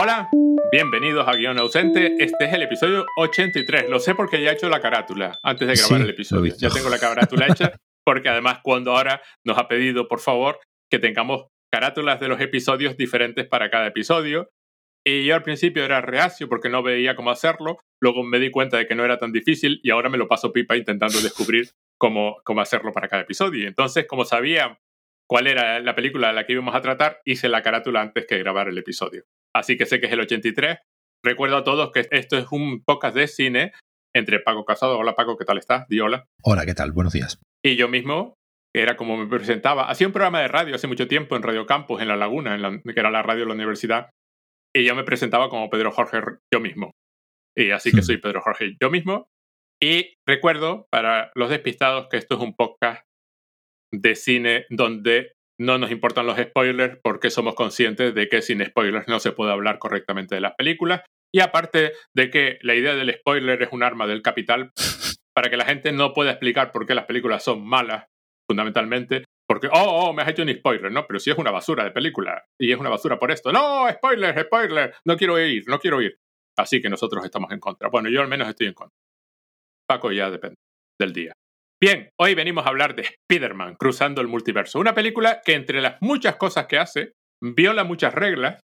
Hola, bienvenidos a Guión Ausente. Este es el episodio 83. Lo sé porque ya he hecho la carátula antes de grabar Sí, el episodio. Ya tengo la carátula hecha porque además cuando ahora nos ha pedido, por favor, que tengamos carátulas de los episodios diferentes para cada episodio. Y yo al principio era reacio porque no veía cómo hacerlo. Luego me di cuenta de que no era tan difícil y ahora me lo paso pipa intentando descubrir cómo, cómo hacerlo para cada episodio. Entonces, como sabía cuál era la película de la que íbamos a tratar, hice la carátula antes que grabar el episodio. Así que sé que es el 83. Recuerdo a todos que esto es un podcast de cine entre Paco Casado. Hola Paco, ¿qué tal estás? Di hola. Hola, ¿qué tal? Buenos días. Y yo mismo, que era como me presentaba. Hacía un programa de radio hace mucho tiempo en Radio Campus, en La Laguna, en la- que era la radio de la universidad. Y yo me presentaba como Pedro Jorge yo mismo. Y así que Hmm. soy Pedro Jorge yo mismo. Y recuerdo, para los despistados, que esto es un podcast de cine donde no nos importan los spoilers porque somos conscientes de que sin spoilers no se puede hablar correctamente de las películas. Y aparte de que la idea del spoiler es un arma del capital para que la gente no pueda explicar por qué las películas son malas, fundamentalmente. Porque, oh, oh, me has hecho un spoiler, ¿no? Pero si es una basura de película y es una basura por esto. No, spoiler, spoiler, no quiero ir, no quiero ir. Así que nosotros estamos en contra. Bueno, yo al menos estoy en contra. Paco ya depende del día. Bien, hoy venimos a hablar de Spider-Man, Cruzando el Multiverso. Una película que entre las muchas cosas que hace, viola muchas reglas,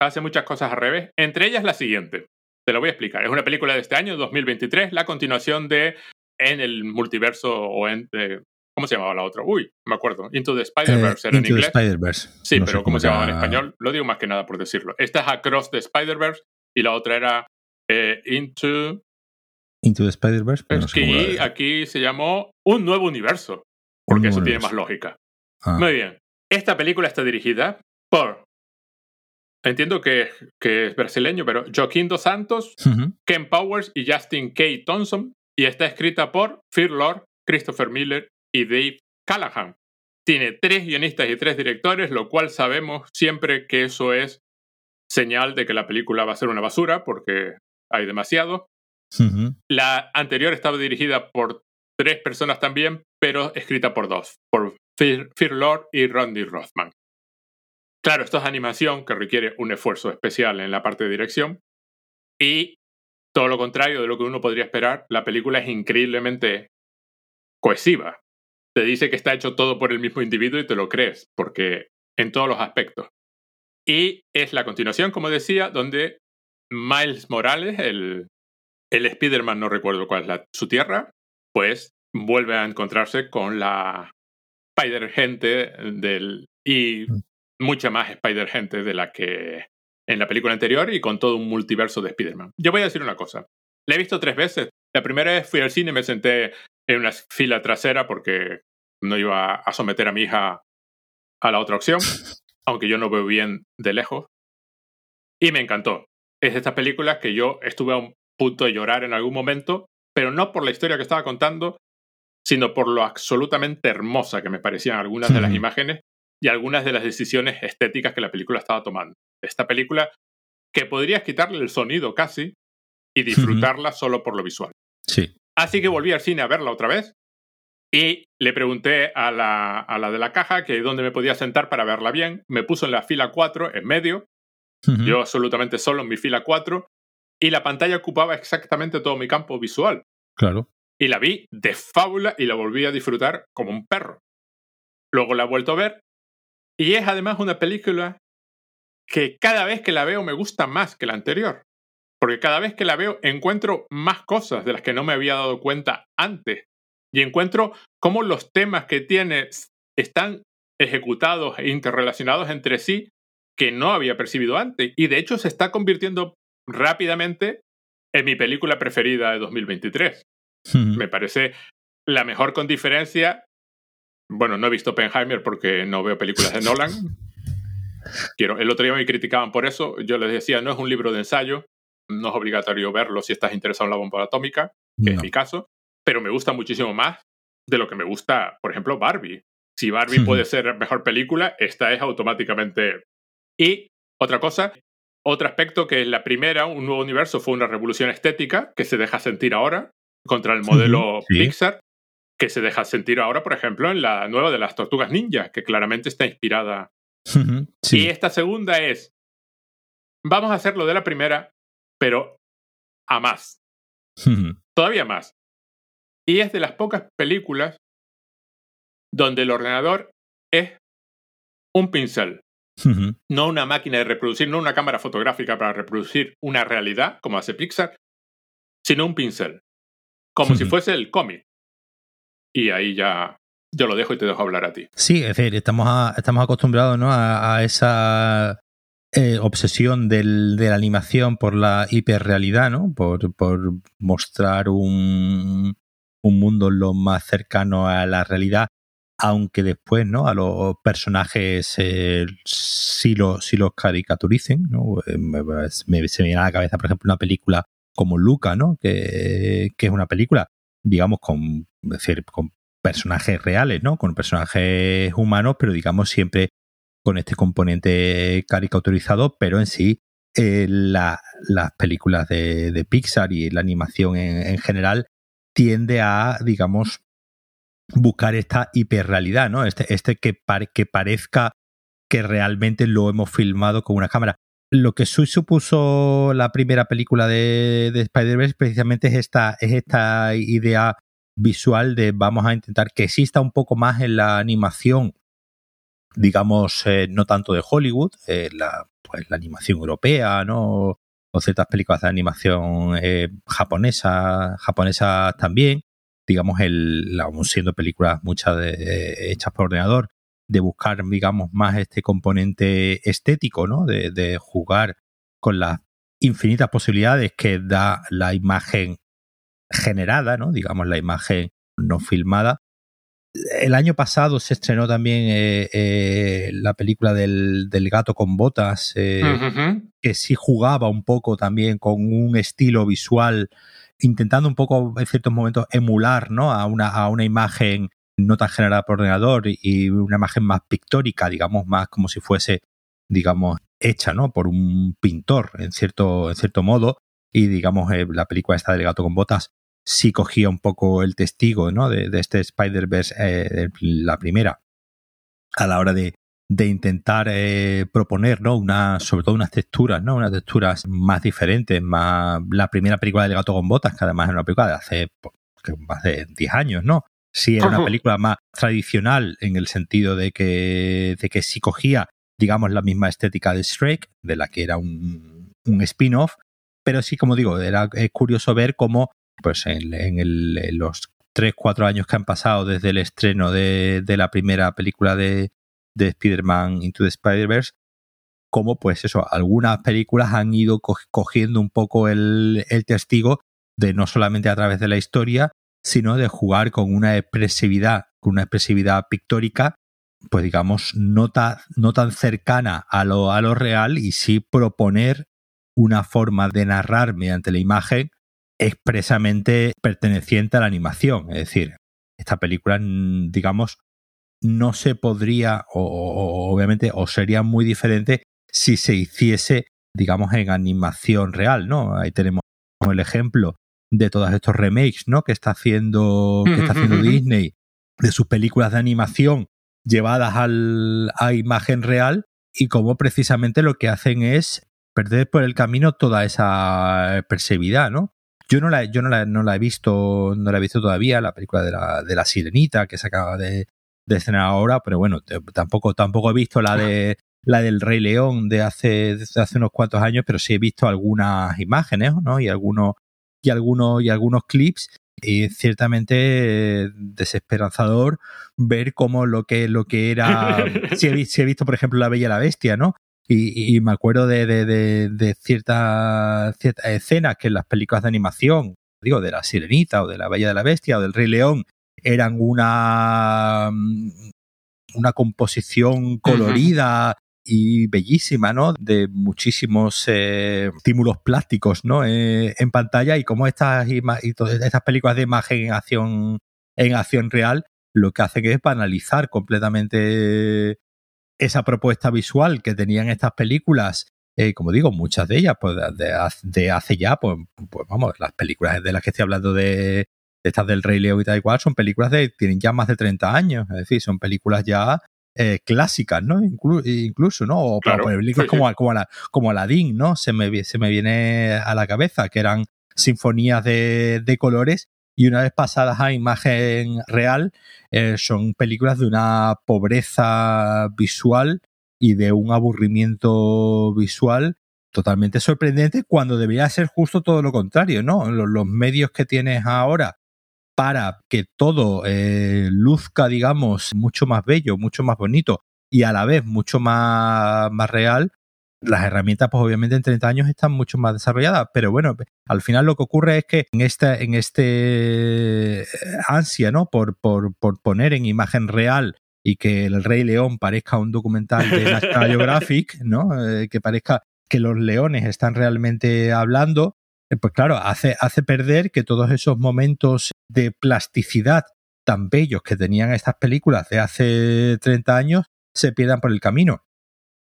hace muchas cosas al revés, entre ellas la siguiente. Te lo voy a explicar. Es una película de este año, 2023, la continuación de En el Multiverso o en... eh, ¿Cómo se llamaba la otra? Uy, me acuerdo. Into the Spider-Verse Eh, era en Into the inglés. Spider-Verse. Sí, No pero ¿cómo se llamaba en español? Lo digo más que nada por decirlo. Esta es Across the Spider-Verse y la otra era eh, Into... Into the Spider-Verse, no sé Aquí, se llamó Un Nuevo Universo, porque Un eso tiene más lógica. Ah, Muy bien. Esta película está dirigida por... Entiendo que, que es brasileño, pero Joaquín Dos Santos. Ken Powers y Justin K. Thompson. Y está escrita por Phil Lord, Christopher Miller y Dave Callahan. Tiene tres guionistas y tres directores, lo cual sabemos siempre que eso es señal de que la película va a ser una basura, porque hay demasiado. La anterior estaba dirigida por tres personas también, pero escrita por dos, por Phil Lord y Randy Rothman. Claro, esto es animación que requiere un esfuerzo especial en la parte de dirección y todo lo contrario de lo que uno podría esperar, la película es increíblemente cohesiva. Te dice que está hecho todo por el mismo individuo y te lo crees, porque en todos los aspectos. Y es la continuación, como decía, donde Miles Morales, el, el Spider-Man, no recuerdo cuál es la- su tierra, pues vuelve a encontrarse con la Spider-Gente del, y Mm. mucha más Spider-Gente de la que en la película anterior y con todo un multiverso de Spider-Man. Yo voy a decir una cosa. La he visto tres veces. La primera vez fui al cine me senté en una fila trasera porque no iba a someter a mi hija a la otra opción, aunque yo no veo bien de lejos. Y me encantó. Es de estas películas que yo estuve a un punto de llorar en algún momento, pero no por la historia que estaba contando, sino por lo absolutamente hermosa que me parecían algunas de las imágenes y algunas de las decisiones estéticas que la película estaba tomando. Esta película que podrías quitarle el sonido casi y disfrutarla solo por lo visual. Sí. Así que volví al cine a verla otra vez y le pregunté a la, a la de la caja que dónde me podía sentar para verla bien. Me puso en la fila 4, en medio, yo absolutamente solo en mi fila 4, y la pantalla ocupaba exactamente todo mi campo visual. Claro. Y la vi de fábula y la volví a disfrutar como un perro. Luego la he vuelto a ver, y es además una película que cada vez que la veo me gusta más que la anterior. Porque cada vez que la veo encuentro más cosas de las que no me había dado cuenta antes. Y encuentro cómo los temas que tiene están ejecutados e interrelacionados entre sí que no había percibido antes. Y de hecho se está convirtiendo rápidamente en mi película preferida de 2023. Ujú. Me parece la mejor con diferencia. Bueno, no he visto Oppenheimer porque no veo películas de Nolan. Quiero, el otro día me criticaban por eso. Yo les decía, no es un libro de ensayo, no es obligatorio verlo si estás interesado en la bomba atómica, que es mi caso, pero me gusta muchísimo más de lo que me gusta, por ejemplo, Barbie. Si Barbie puede ser mejor película, esta es automáticamente. Y otra cosa, otro aspecto que es la primera, un nuevo universo, fue una revolución estética que se deja sentir ahora contra el modelo Ujú, sí. Pixar, que se deja sentir ahora, por ejemplo, en la nueva de las Tortugas Ninja, que claramente está inspirada. Sí. y esta segunda es vamos a hacerlo de la primera, pero a más. Todavía más. Y es de las pocas películas donde el ordenador es un pincel. No una máquina de reproducir, no una cámara fotográfica para reproducir una realidad, como hace Pixar, sino un pincel. Como si fuese el cómic. Y ahí ya yo lo dejo y te dejo hablar a ti. Sí, es decir, estamos, estamos acostumbrados ¿no? a, esa eh, obsesión del, de la animación por la hiperrealidad, ¿no? Por, por mostrar un, un mundo lo más cercano a la realidad aunque después no a los personajes eh, sí, lo, los caricaturicen ¿no? Eh, me, se me viene a la cabeza por ejemplo una película como Luca no que, que es una película digamos con decir con personajes reales no con personajes humanos pero digamos siempre con este componente caricaturizado pero en sí eh, las películas de, Pixar y la animación en general tiende a digamos buscar esta hiperrealidad, ¿no? Este, este que, que parezca que realmente lo hemos filmado con una cámara. Lo que supuso la primera película de, de Spider-Verse precisamente es esta, es esta idea visual de vamos a intentar que exista un poco más en la animación, digamos, eh, no tanto de Hollywood, eh, la, pues, la animación europea, ¿no? O ciertas películas de animación eh, japonesa, japonesas también, digamos, el, aún siendo películas muchas de, hechas por ordenador, de buscar, digamos, más este componente estético, ¿no? De, de jugar con las infinitas posibilidades que da la imagen generada, ¿no? Digamos, la imagen no filmada. El año pasado se estrenó también eh, eh, la película del, del, gato con botas, eh, que sí jugaba un poco también con un estilo visual intentando un poco en ciertos momentos emular ¿no? a, una, a una imagen no tan generada por ordenador y una imagen más pictórica, digamos, más como si fuese, digamos, hecha ¿no? por un pintor, en cierto, en cierto modo. Y digamos, eh, la película esta del gato con botas sí cogía un poco el testigo ¿no? de, este Spider-Verse, eh, la primera, a la hora de, de intentar eh, proponer, ¿no? Una, sobre todo unas texturas, ¿no? Unas texturas más diferentes, más la primera película del gato con botas, que además es una película de hace pues, más de 10 años, ¿no? Sí, era una película más tradicional en el sentido de que, de que sí cogía, digamos, la misma estética de Shrek, de la que era un, un spin-off, pero sí, como digo, era es curioso ver cómo, pues en, en, el, en los 3, 4 años que han pasado desde el estreno de, de la primera película de, de Spider-Man Into the Spider-Verse, como pues eso, algunas películas han ido cogiendo un poco el, testigo de no solamente a través de la historia, sino de jugar con una expresividad, con una expresividad pictórica, pues digamos, no, no tan cercana a lo, a lo real y sí proponer una forma de narrar mediante la imagen expresamente perteneciente a la animación. Es decir, esta película, digamos, no se podría, o, obviamente, o sería muy diferente si se hiciese, digamos, en animación real, ¿no? Ahí tenemos el ejemplo de todos estos remakes, ¿no? Que está haciendo, que está haciendo Disney de sus películas de animación llevadas al, a imagen real y cómo precisamente lo que hacen es perder por el camino toda esa perseguidad, ¿no? Yo no la, yo no la, no la he visto, no la he visto todavía, la película de la, de la sirenita que se acaba de, de escena ahora, pero bueno, tampoco, tampoco he visto la de la del Rey León de hace, hace unos cuantos años, pero sí he visto algunas imágenes, ¿no? Y algunos, y algunos, y algunos clips. Y ciertamente desesperanzador ver cómo lo que, lo que era. si, he, visto, por ejemplo, La Bella y la Bestia, ¿no? Y, me acuerdo de, de, de, de ciertas escenas que en las películas de animación, digo, de la Sirenita o de la Bella de la Bestia o del Rey León, eran una, mm, una composición colorida y bellísima, ¿no? De muchísimos eh, estímulos plásticos, ¿no? Eh, en pantalla y como estas, y todas estas películas de imagen en acción, en acción real lo que hacen es banalizar completamente esa propuesta visual que tenían estas películas eh, como digo, muchas de ellas, pues de, hace ya, pues, pues, vamos, las películas de las que estoy hablando de, estas del Rey León y tal igual son películas de tienen ya más de 30 años, es decir, son películas ya eh, clásicas, ¿no? incluso, ¿no? O películas como, como, la, como Aladdin, ¿no? Se me, se me viene a la cabeza, que eran sinfonías de, de colores y una vez pasadas a imagen real, eh, son películas de una pobreza visual y de un aburrimiento visual totalmente sorprendente cuando debería ser justo todo lo contrario, ¿no? Los, medios que tienes ahora para que todo eh, luzca, digamos, mucho más bello, mucho más bonito y a la vez mucho más, más real, las herramientas, pues obviamente en 30 años están mucho más desarrolladas, pero bueno, al final lo que ocurre es que en este, en este eh, ansia, ¿no? Por, por, por poner en imagen real y que el Rey León parezca un documental de National Geographic, ¿no? Eh, que parezca que los leones están realmente hablando, pues claro, hace, hace perder que todos esos momentos de plasticidad tan bellos que tenían estas películas de hace 30 años se pierdan por el camino.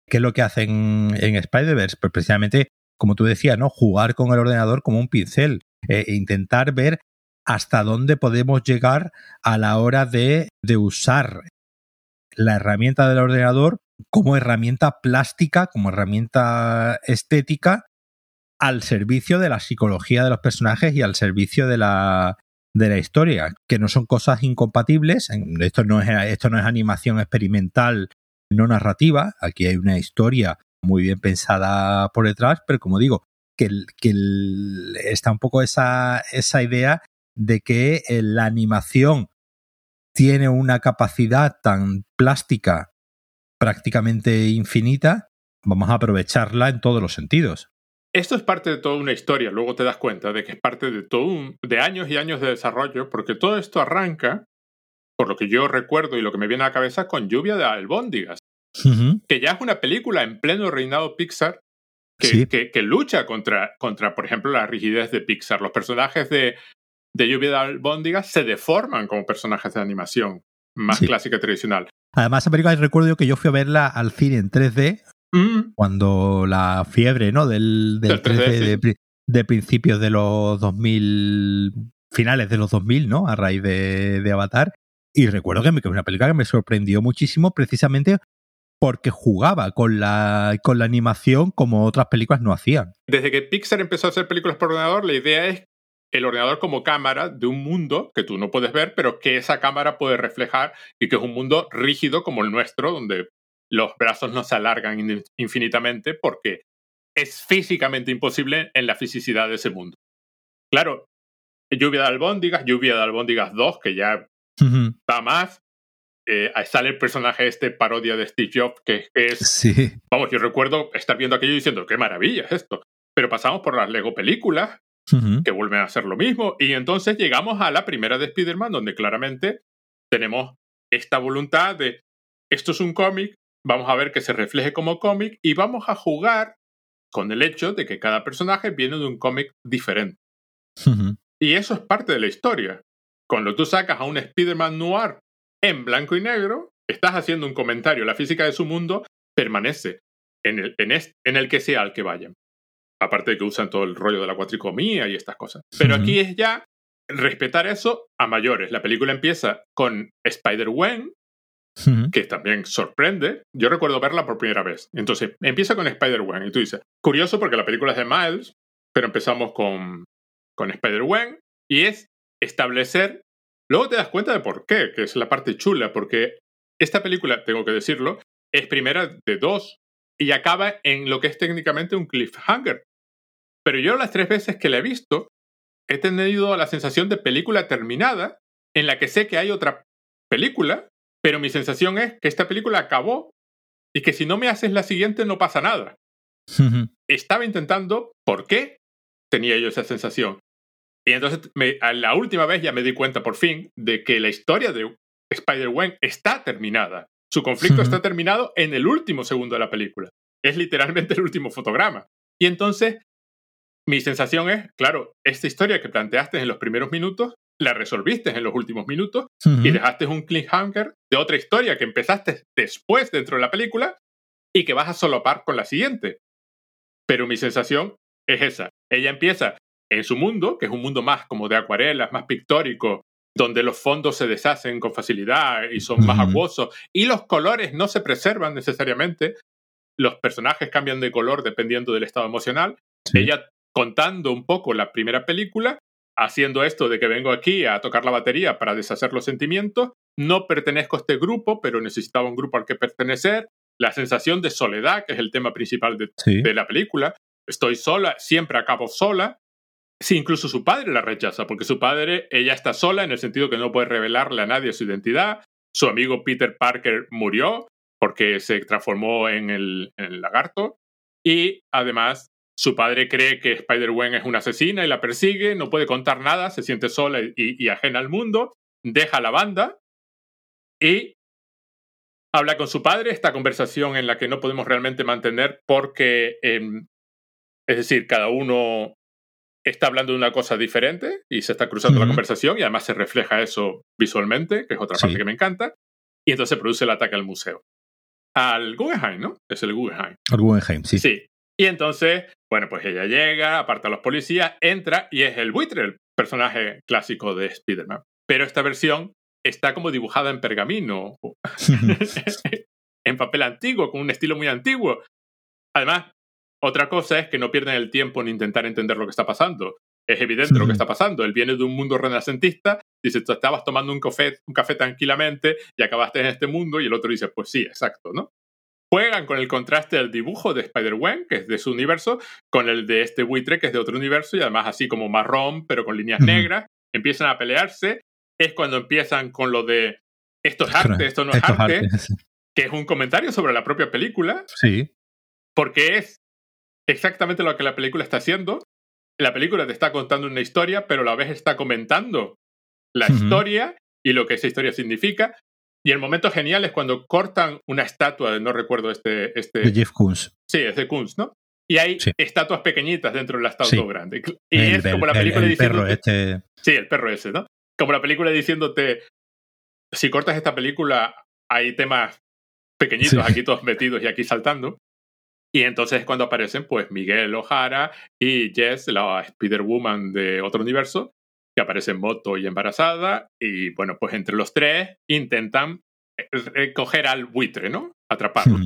¿Qué es lo que hacen en Spider-Verse? Pues precisamente, como tú decías, ¿no? Jugar con el ordenador como un pincel. e intentar ver hasta dónde podemos llegar a la hora de, de usar la herramienta del ordenador como herramienta plástica, como herramienta estética al servicio de la psicología de los personajes y al servicio de la, de la historia, que no son cosas incompatibles. Esto no es, esto no es animación experimental no narrativa. Aquí hay una historia muy bien pensada por detrás, pero como digo, que, que está un poco esa, esa idea de que la animación tiene una capacidad tan plástica prácticamente infinita, vamos a aprovecharla en todos los sentidos. Esto es parte de toda una historia, luego te das cuenta de que es parte de todo un, de años y años de desarrollo, porque todo esto arranca por lo que yo recuerdo y lo que me viene a la cabeza, con Lluvia de Albóndigas, que ya es una película en pleno reinado Pixar que, que, lucha contra, contra, por ejemplo, la rigidez de Pixar. Los personajes de, de Lluvia de Albóndigas se deforman como personajes de animación más clásica y tradicional. Además, esa película recuerdo que yo fui a verla al cine en 3D mm. cuando la fiebre ¿no? del, del, 3D, de, de, principios de los 2000, finales de los 2000, ¿no? A raíz de, de Avatar. Y recuerdo que, es una película que me sorprendió muchísimo precisamente porque jugaba con la, con la animación como otras películas no hacían. Desde que Pixar empezó a hacer películas por ordenador, la idea es el ordenador como cámara de un mundo que tú no puedes ver, pero que esa cámara puede reflejar y que es un mundo rígido como el nuestro, donde los brazos no se alargan infinitamente porque es físicamente imposible en la fisicidad de ese mundo. Claro, lluvia de albóndigas, lluvia de albóndigas 2, que ya Va más. Eh, sale el personaje este parodia de Steve Jobs, que, es... Sí. Vamos, yo recuerdo estar viendo aquello diciendo, qué maravilla es esto. Pero pasamos por las Lego películas, que vuelven a hacer lo mismo, y entonces llegamos a la primera de Spider-Man, donde claramente tenemos esta voluntad de, esto es un cómic, vamos a ver que se refleje como cómic, y vamos a jugar con el hecho de que cada personaje viene de un cómic diferente. Y eso es parte de la historia. Cuando tú sacas a un Spider-Man noir en blanco y negro, estás haciendo un comentario. La física de su mundo permanece en el, en, el que sea al que vayan. Aparte de que usan todo el rollo de la cuatricomía y estas cosas. Pero aquí es ya respetar eso a mayores. La película empieza con Spider-Gwen, que también sorprende. Yo recuerdo verla por primera vez. Entonces, empieza con Spider-Gwen y tú dices, curioso porque la película es de Miles, pero empezamos con, con Spider-Gwen y es establecer, luego te das cuenta de por qué, que es la parte chula, porque esta película, tengo que decirlo, es primera de dos y acaba en lo que es técnicamente un cliffhanger. Pero yo las tres veces que la he visto, he tenido la sensación de película terminada, en la que sé que hay otra película, pero mi sensación es que esta película acabó y que si no me haces la siguiente no pasa nada. Estaba intentando, ¿por qué tenía yo esa sensación? Y entonces a la última vez ya me di cuenta por fin de que la historia de Spider-Gwen está terminada. Su conflicto está terminado en el último segundo de la película. Es literalmente el último fotograma. Y entonces mi sensación es, claro, esta historia que planteaste en los primeros minutos, la resolviste en los últimos minutos y dejaste un cliffhanger de otra historia que empezaste después dentro de la película y que vas a solopar con la siguiente. Pero mi sensación es esa. Ella empieza en su mundo, que es un mundo más como de acuarelas, más pictórico, donde los fondos se deshacen con facilidad y son más acuosos, y los colores no se preservan necesariamente, los personajes cambian de color dependiendo del estado emocional. Ella contando un poco la primera película, haciendo esto de que vengo aquí a tocar la batería para deshacer los sentimientos, no pertenezco a este grupo, pero necesitaba un grupo al que pertenecer, la sensación de soledad, que es el tema principal de, de la película, estoy sola, siempre acabo sola, Sí, incluso su padre la rechaza, porque su padre, ella está sola en el sentido que no puede revelarle a nadie su identidad. Su amigo Peter Parker murió porque se transformó en el, lagarto. Y además, su padre cree que Spider-Gwen es una asesina y la persigue, no puede contar nada, se siente sola y, ajena al mundo, deja la banda y habla con su padre, esta conversación en la que no podemos realmente mantener porque, em, es decir, cada uno está hablando de una cosa diferente y se está cruzando la conversación y además se refleja eso visualmente, que es otra parte que me encanta, y entonces produce el ataque al museo. Al Guggenheim, ¿no? Es el Guggenheim. Al Guggenheim, sí. Sí. Y entonces, bueno, pues ella llega, aparta a los policías, entra y es el buitre, el personaje clásico de Spider-Man. Pero esta versión está como dibujada en pergamino, en papel antiguo, con un estilo muy antiguo. Además, otra cosa es que no pierden el tiempo en intentar entender lo que está pasando. Es evidente lo que está pasando. Él viene de un mundo renacentista, dice, tú estabas tomando un café, un café tranquilamente y acabaste en este mundo, y el otro dice, pues sí, exacto, ¿no? Juegan con el contraste del dibujo de Spider-Man, que es de su universo, con el de este buitre, que es de otro universo, y además así como marrón, pero con líneas negras. Empiezan a pelearse. Es cuando empiezan con lo de esto es arte, esto no es arte, que es un comentario sobre la propia película. Sí. Porque es exactamente lo que la película está haciendo. La película te está contando una historia, pero a la vez está comentando la historia y lo que esa historia significa. Y el momento genial es cuando cortan una estatua de, no recuerdo este... este de Jeff Koons. Sí, es de Koons, ¿no? Y hay estatuas pequeñitas dentro de la estatua grande. Y es como la película el, perro este... Sí, el perro ese, ¿no? Como la película diciéndote, si cortas esta película, hay temas pequeñitos aquí todos metidos y aquí saltando. Y entonces es cuando aparecen pues Miguel O'Hara y Jess, la Spider-Woman de otro universo, que aparece en moto y embarazada. Y bueno, pues entre los tres intentan eh, coger al buitre, ¿no? Atraparlo.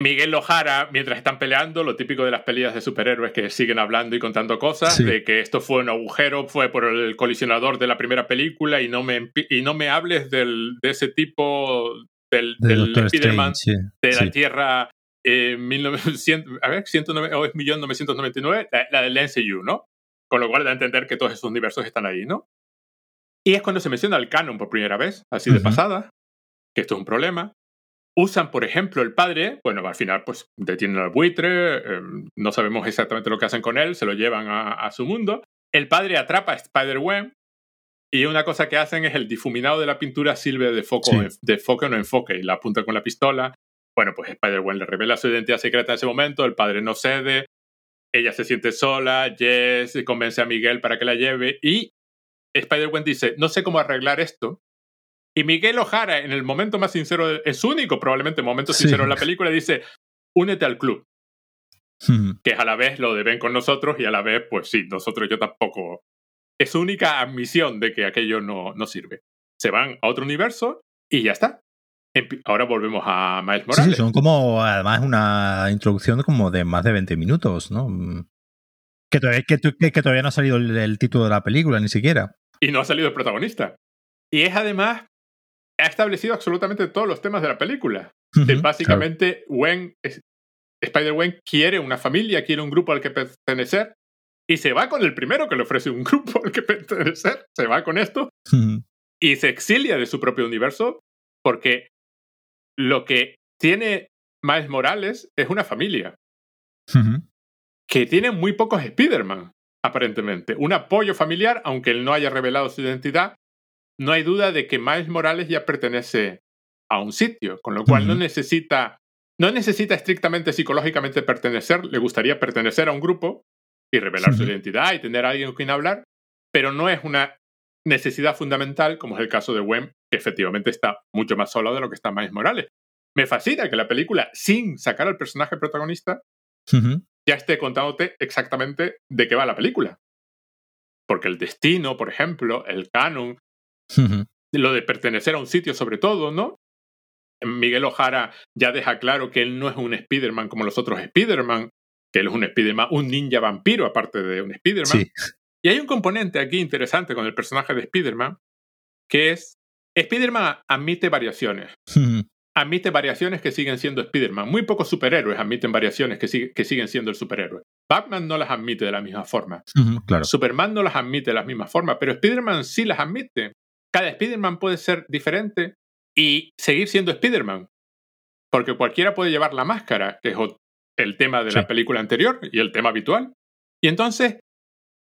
Miguel O'Hara, mientras están peleando, lo típico de las peleas de superhéroes que siguen hablando y contando cosas, de que esto fue un agujero, fue por el colisionador de la primera película y no me, y no me hables del, de ese tipo del, del Spider-Man de la Tierra eh, 1900, a ver, 109, la, la del MCU, ¿no? Con lo cual da a entender que todos esos universos están ahí, ¿no? Y es cuando se menciona el canon por primera vez, así de pasada, que esto es un problema. Usan, por ejemplo, el padre, bueno, al final pues detienen al buitre, em, no sabemos exactamente lo que hacen con él, se lo llevan a, su mundo. El padre atrapa a Spider-Man y una cosa que hacen es el difuminado de la pintura sirve de foco, de foco o no enfoque y la apunta con la pistola bueno, pues Spider-Man le revela su identidad secreta en ese momento, el padre no cede, ella se siente sola, Jess convence a Miguel para que la lleve y Spider-Man dice, no sé cómo arreglar esto. Y Miguel O'Hara, en el momento más sincero, es único probablemente momento sincero en la película, dice, únete al club. Que es a la vez lo de ven con nosotros y a la vez, pues sí, nosotros yo tampoco. Es única admisión de que aquello no, no sirve. Se van a otro universo y ya está. Ahora volvemos a Miles Morales. Sí, son como, además, una introducción como de más de 20 minutos, ¿no? Que todavía, que, todavía no ha salido el, título de la película, ni siquiera. Y no ha salido el protagonista. Y es además, ha establecido absolutamente todos los temas de la película. básicamente, Spider-Gwen quiere una familia, quiere un grupo al que pertenecer, y se va con el primero que le ofrece un grupo al que pertenecer, se va con esto, y se exilia de su propio universo, porque lo que tiene Miles Morales es una familia. Que tiene muy pocos Spider-Man, aparentemente. Un apoyo familiar, aunque él no haya revelado su identidad. No hay duda de que Miles Morales ya pertenece a un sitio, con lo cual no necesita. No necesita estrictamente psicológicamente pertenecer, le gustaría pertenecer a un grupo y revelar su identidad y tener a alguien con quien hablar, pero no es una necesidad fundamental, como es el caso de Wem, que efectivamente está mucho más solo de lo que está Miles Morales. Me fascina que la película, sin sacar al personaje protagonista, ya esté contándote exactamente de qué va la película. Porque el destino, por ejemplo, el canon, Lo de pertenecer a un sitio sobre todo, ¿no? Miguel Ojara ya deja claro que él no es un Spider-Man como los otros Spider-Man, que él es un Spider-Man, un ninja vampiro aparte de un Spider-Man. Y hay un componente aquí interesante con el personaje de Spider-Man, que es, Spider-Man admite variaciones. admite variaciones que siguen siendo Spider-Man. Muy pocos superhéroes admiten variaciones que, que, siguen siendo el superhéroe. Batman no las admite de la misma forma. claro. Superman no las admite de la misma forma, pero Spider-Man sí las admite. Cada Spider-Man puede ser diferente y seguir siendo Spider-Man. Porque cualquiera puede llevar la máscara, que es el tema de la película anterior y el tema habitual. Y entonces,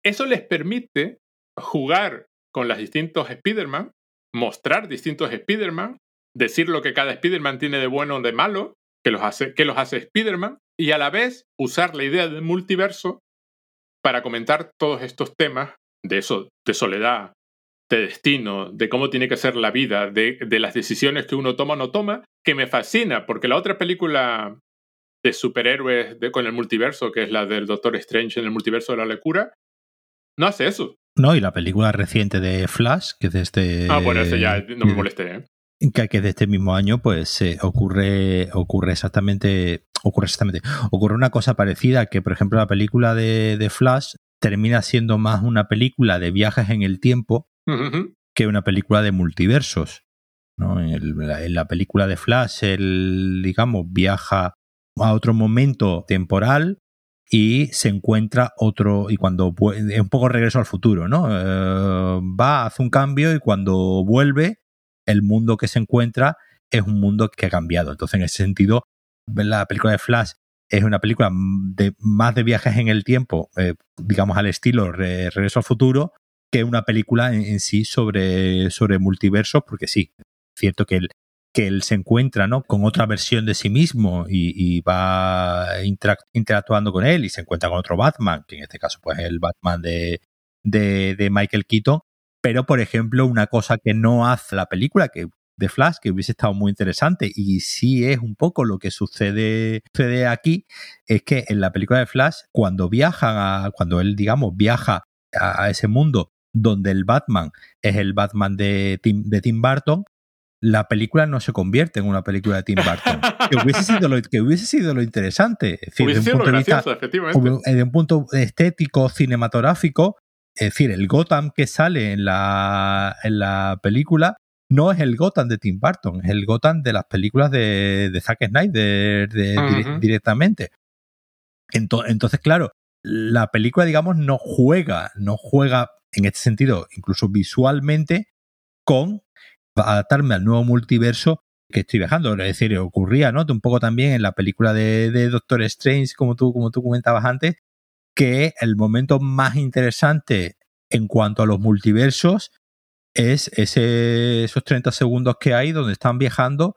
eso les permite jugar con los distintos Spider-Man, mostrar distintos Spider-Man, decir lo que cada Spider-Man tiene de bueno o de malo, que los hace, que los hace Spider-Man, y a la vez usar la idea del multiverso para comentar todos estos temas de eso, de soledad, de destino, de cómo tiene que ser la vida, de, de, las decisiones que uno toma o no toma, que me fascina, porque la otra película de superhéroes de, con el multiverso, que es la del Doctor Strange en el multiverso de la locura, no hace eso. No, y la película reciente de Flash, que es de este... Ah, bueno, eso ya no me molesté, ¿eh? Que, de este mismo año, pues eh, ocurre, ocurre exactamente, ocurre exactamente, ocurre una cosa parecida, que por ejemplo la película de, de Flash termina siendo más una película de viajes en el tiempo que una película de multiversos. ¿no? En, la película de Flash, él, digamos, viaja a otro momento temporal y se encuentra otro, y cuando es un poco regreso al futuro, ¿no? Eh, va, hace un cambio y cuando vuelve, el mundo que se encuentra es un mundo que ha cambiado. Entonces, en ese sentido, la película de Flash es una película de más de viajes en el tiempo, eh, digamos al estilo Regreso al futuro, que una película en, sí sobre, sobre multiversos, porque sí, cierto que él, que él se encuentra ¿no? con otra versión de sí mismo y, va interactuando con él y se encuentra con otro Batman, que en este caso pues es el Batman de, de, Michael Keaton. Pero, por ejemplo, una cosa que no hace la película, que de Flash que hubiese estado muy interesante y sí es un poco lo que sucede, sucede aquí es que en la película de Flash cuando viaja a, cuando él digamos viaja a, ese mundo donde el Batman es el Batman de Tim, de Tim Burton, la película no se convierte en una película de Tim Burton. que, hubiese sido lo, que hubiese sido lo interesante. Es decir, desde un, punto desde un punto estético, cinematográfico, es decir, el Gotham que sale en la, en la película no es el Gotham de Tim Burton, es el Gotham de las películas de, de Zack Snyder directamente. entonces, claro, la película, digamos, no juega, no juega en este sentido, incluso visualmente, con adaptarme al nuevo multiverso que estoy viajando. Es decir, ocurría, ¿no? Un poco también en la película de, Doctor Strange, como tú, como tú comentabas antes, que el momento más interesante en cuanto a los multiversos es esos 30 segundos que hay donde están viajando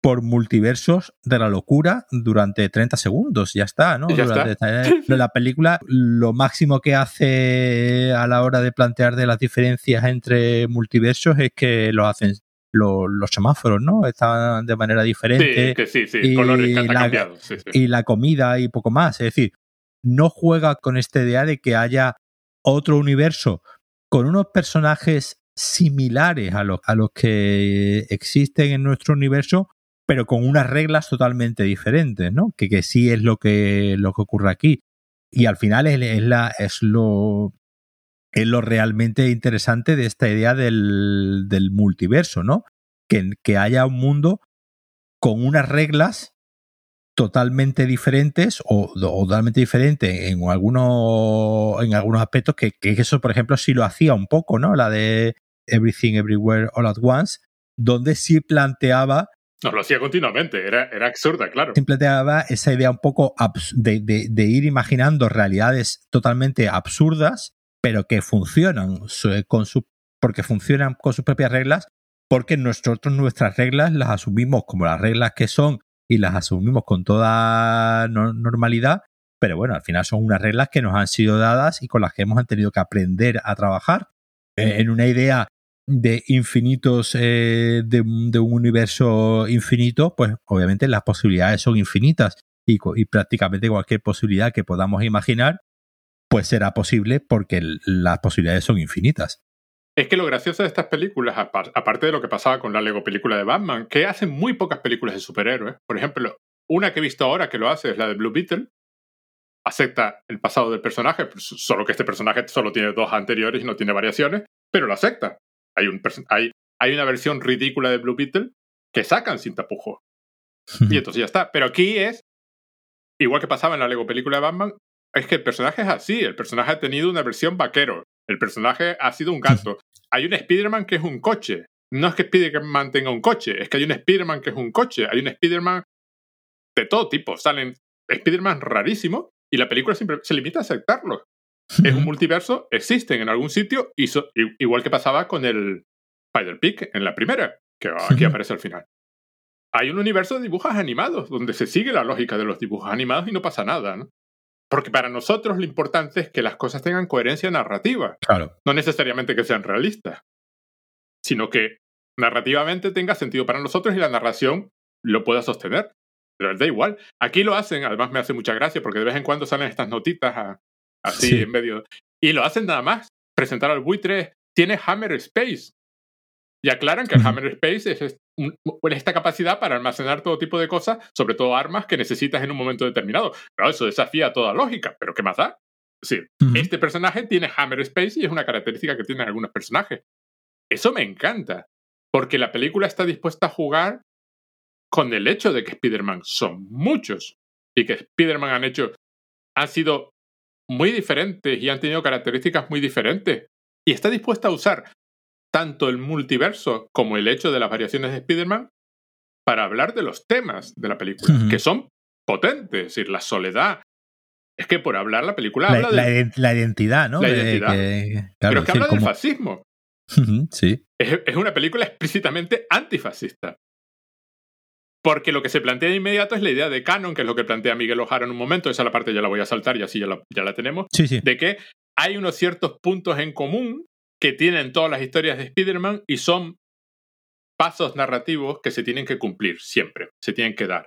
por multiversos de la locura durante 30 segundos. Ya está, ¿no? La película, lo máximo que hace a la hora de plantear de las diferencias entre multiversos es que lo hacen los, semáforos, ¿no? Están de manera diferente. Sí, sí, sí, colores que la, Y la comida y poco más. Es decir, no juega con esta idea de que haya otro universo con unos personajes similares a los, a los que existen en nuestro universo, pero con unas reglas totalmente diferentes, ¿no? Que, que sí es lo que, lo que ocurre aquí. Y al final es, la, es lo es lo realmente interesante de esta idea del, del multiverso, ¿no? Que, que haya un mundo con unas reglas totalmente diferentes o, totalmente diferentes en algunos en algunos aspectos que, que, eso por ejemplo sí lo hacía un poco no la de Everything Everywhere All at Once donde sí planteaba no, lo hacía continuamente, era, era absurda, claro. Sí planteaba esa idea un poco de, de, ir imaginando realidades totalmente absurdas, pero que funcionan con porque funcionan con sus propias reglas, porque nosotros nuestras reglas las asumimos como las reglas que son y las asumimos con toda normalidad, pero bueno, al final son unas reglas que nos han sido dadas y con las que hemos tenido que aprender a trabajar eh, en una idea de infinitos, eh, de, un universo infinito, pues obviamente las posibilidades son infinitas y, prácticamente cualquier posibilidad que podamos imaginar, pues será posible porque las posibilidades son infinitas. Es que lo gracioso de estas películas, aparte de lo que pasaba con la Lego película de Batman, que hacen muy pocas películas de superhéroes. Por ejemplo, una que he visto ahora que lo hace es la de Blue Beetle. Acepta el pasado del personaje, pues, solo que este personaje solo tiene dos anteriores y no tiene variaciones, pero lo acepta. Hay, un, hay, hay una versión ridícula de Blue Beetle que sacan sin tapujo. y entonces ya está. Pero aquí es, igual que pasaba en la Lego película de Batman, es que el personaje es así. El personaje ha tenido una versión vaquero. El personaje ha sido un gato. Hay un Spider-Man que es un coche. No es que Spider-Man tenga un coche, es que hay un Spider-Man que es un coche. Hay un Spider-Man de todo tipo. Salen Spider-Man rarísimos y la película siempre se limita a aceptarlo. Es un multiverso, existen en algún sitio, y igual que pasaba con el Spider-Pig en la primera, que aquí aparece al final. Hay un universo de dibujos animados, donde se sigue la lógica de los dibujos animados y no pasa nada, ¿no? Porque para nosotros lo importante es que las cosas tengan coherencia narrativa. Claro. No necesariamente que sean realistas, sino que narrativamente tenga sentido para nosotros y la narración lo pueda sostener. Pero da igual. Aquí lo hacen, además me hace mucha gracia porque de vez en cuando salen estas notitas así en medio. Y lo hacen nada más. Presentar al buitre tiene Hammer Space. Y aclaran que el Hammer Space es esta capacidad para almacenar todo tipo de cosas, sobre todo armas que necesitas en un momento determinado. Pero eso desafía toda lógica, pero ¿qué más da? Sí, este personaje tiene Hammer Space y es una característica que tienen algunos personajes. Eso me encanta, porque la película está dispuesta a jugar con el hecho de que Spider-Man son muchos y que Spider-Man han hecho, han sido muy diferentes y han tenido características muy diferentes. Y está dispuesta a usar tanto el multiverso como el hecho de las variaciones de Spider-Man para hablar de los temas de la película, que son potentes, es decir, la soledad. Es que por hablar la película habla de... La, identidad, ¿no? La identidad. Pero es que habla del fascismo. sí. Es, una película explícitamente antifascista. Porque lo que se plantea de inmediato es la idea de canon, que es lo que plantea Miguel Ojara en un momento, esa la parte ya la voy a saltar y así ya la, ya la tenemos, sí, sí. de que hay unos ciertos puntos en común que tienen todas las historias de Spider-Man y son pasos narrativos que se tienen que cumplir siempre, se tienen que dar.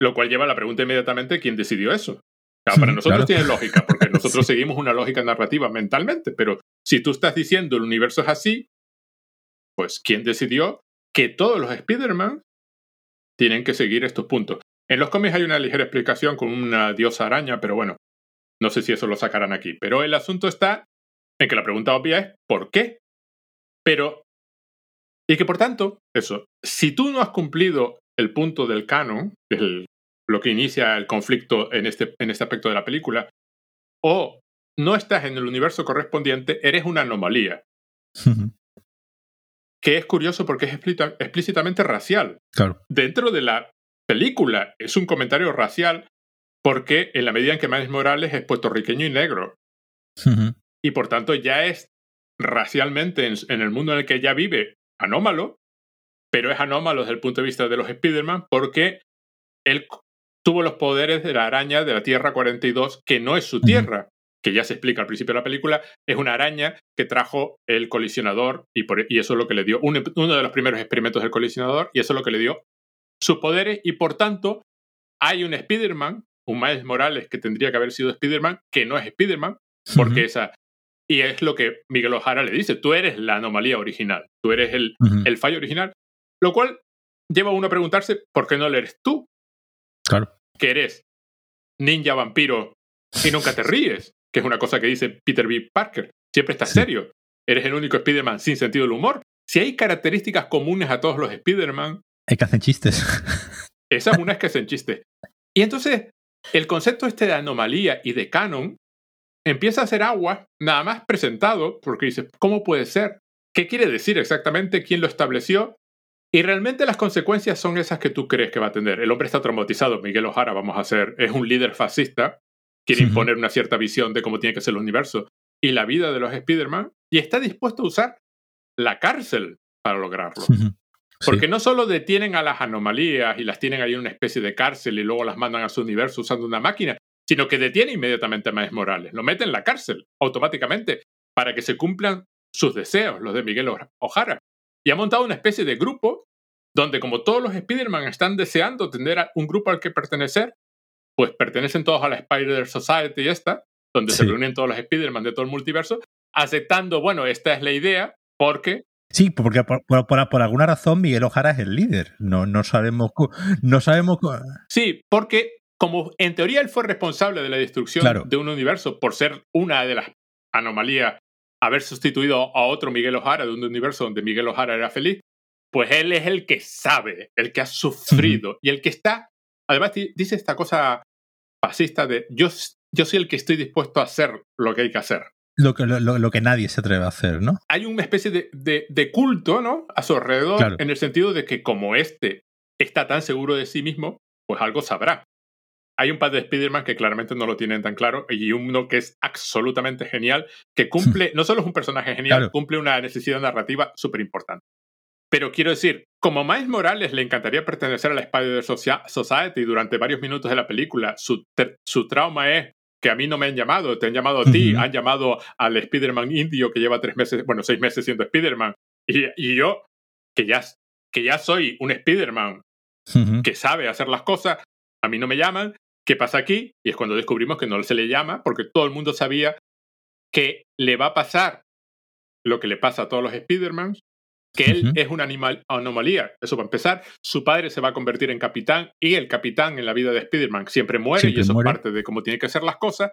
Lo cual lleva a la pregunta inmediatamente, ¿quién decidió eso? para nosotros tiene lógica, porque nosotros seguimos una lógica narrativa mentalmente, pero si tú estás diciendo el universo es así, pues ¿quién decidió que todos los Spider-Man tienen que seguir estos puntos? En los cómics hay una ligera explicación con una diosa araña, pero bueno, no sé si eso lo sacarán aquí. Pero el asunto está en que la pregunta obvia es ¿por qué? Pero, y que por tanto, eso, si tú no has cumplido el punto del canon, que es lo que inicia el conflicto en este, en este aspecto de la película, o no estás en el universo correspondiente, eres una anomalía. que es curioso porque es explícitamente racial. Claro. Dentro de la película es un comentario racial porque en la medida en que Miles Morales es puertorriqueño y negro y por tanto ya es racialmente en, el mundo en el que ya vive anómalo, pero es anómalo desde el punto de vista de los Spider-Man porque él tuvo los poderes de la araña de la Tierra 42, que no es su tierra, que ya se explica al principio de la película, es una araña que trajo el colisionador y, por, y eso es lo que le dio, uno de los primeros experimentos del colisionador, y eso es lo que le dio sus poderes, y por tanto hay un Spider-Man, un Miles Morales que tendría que haber sido Spider-Man, que no es Spider-Man, porque esa y es lo que Miguel Ojara le dice, tú eres la anomalía original, tú eres el, el fallo original, lo cual lleva a uno a preguntarse, ¿por qué no lo eres tú? Claro. Que eres ninja vampiro y nunca te ríes, que es una cosa que dice Peter B. Parker. Siempre estás serio. Eres el único Spider-Man sin sentido del humor. Si hay características comunes a todos los Spider-Man... Es que hacen chistes. Esas unas que hacen chistes. Y entonces, el concepto este de anomalía y de canon empieza a hacer agua, nada más presentado, porque dice, ¿cómo puede ser? ¿Qué quiere decir exactamente? ¿Quién lo estableció? Y realmente las consecuencias son esas que tú crees que va a tener. El hombre está traumatizado, Miguel Ojara, vamos a hacer, es un líder fascista, quiere imponer una cierta visión de cómo tiene que ser el universo y la vida de los Spider-Man, y está dispuesto a usar la cárcel para lograrlo. Porque no solo detienen a las anomalías y las tienen ahí en una especie de cárcel y luego las mandan a su universo usando una máquina, sino que detiene inmediatamente a Miles Morales, lo mete en la cárcel automáticamente para que se cumplan sus deseos, los de Miguel Ojara. Y ha montado una especie de grupo donde como todos los Spider-Man están deseando tener un grupo al que pertenecer, pues pertenecen todos a la Spider Society esta, donde se reúnen todos los Spider-Man de todo el multiverso, aceptando, bueno, esta es la idea, porque Sí, porque por, por, por, alguna razón Miguel Ojara es el líder. No, no sabemos. No sabemos. Sí, porque como en teoría él fue responsable de la destrucción de un universo por ser una de las anomalías, haber sustituido a otro Miguel Ojara de un universo donde Miguel Ojara era feliz, pues él es el que sabe, el que ha sufrido y el que está. Además, dice esta cosa fascista de yo, yo soy el que estoy dispuesto a hacer lo que hay que hacer lo que, lo, que nadie se atreve a hacer, ¿no? Hay una especie de, de, culto, ¿no? A su alrededor, en el sentido de que como este está tan seguro de sí mismo, pues algo sabrá. Hay un par de Spider-Man que claramente no lo tienen tan claro y uno que es absolutamente genial, que cumple, no solo es un personaje genial, cumple una necesidad narrativa súper importante. Pero quiero decir, como Miles Morales le encantaría pertenecer a la Spider Society durante varios minutos de la película, su, su trauma es que a mí no me han llamado, te han llamado a ti, han llamado al Spider-Man indio que lleva tres meses, bueno, seis meses siendo Spider-Man. Y, yo, que ya, que ya soy un Spider-Man que sabe hacer las cosas, a mí no me llaman. ¿Qué pasa aquí? Y es cuando descubrimos que no se le llama, porque todo el mundo sabía que le va a pasar lo que le pasa a todos los Spider-Man, que él es una animal, anomalía. Eso para empezar, su padre se va a convertir en capitán y el capitán en la vida de Spider-Man siempre muere y eso es parte de cómo tiene que ser las cosas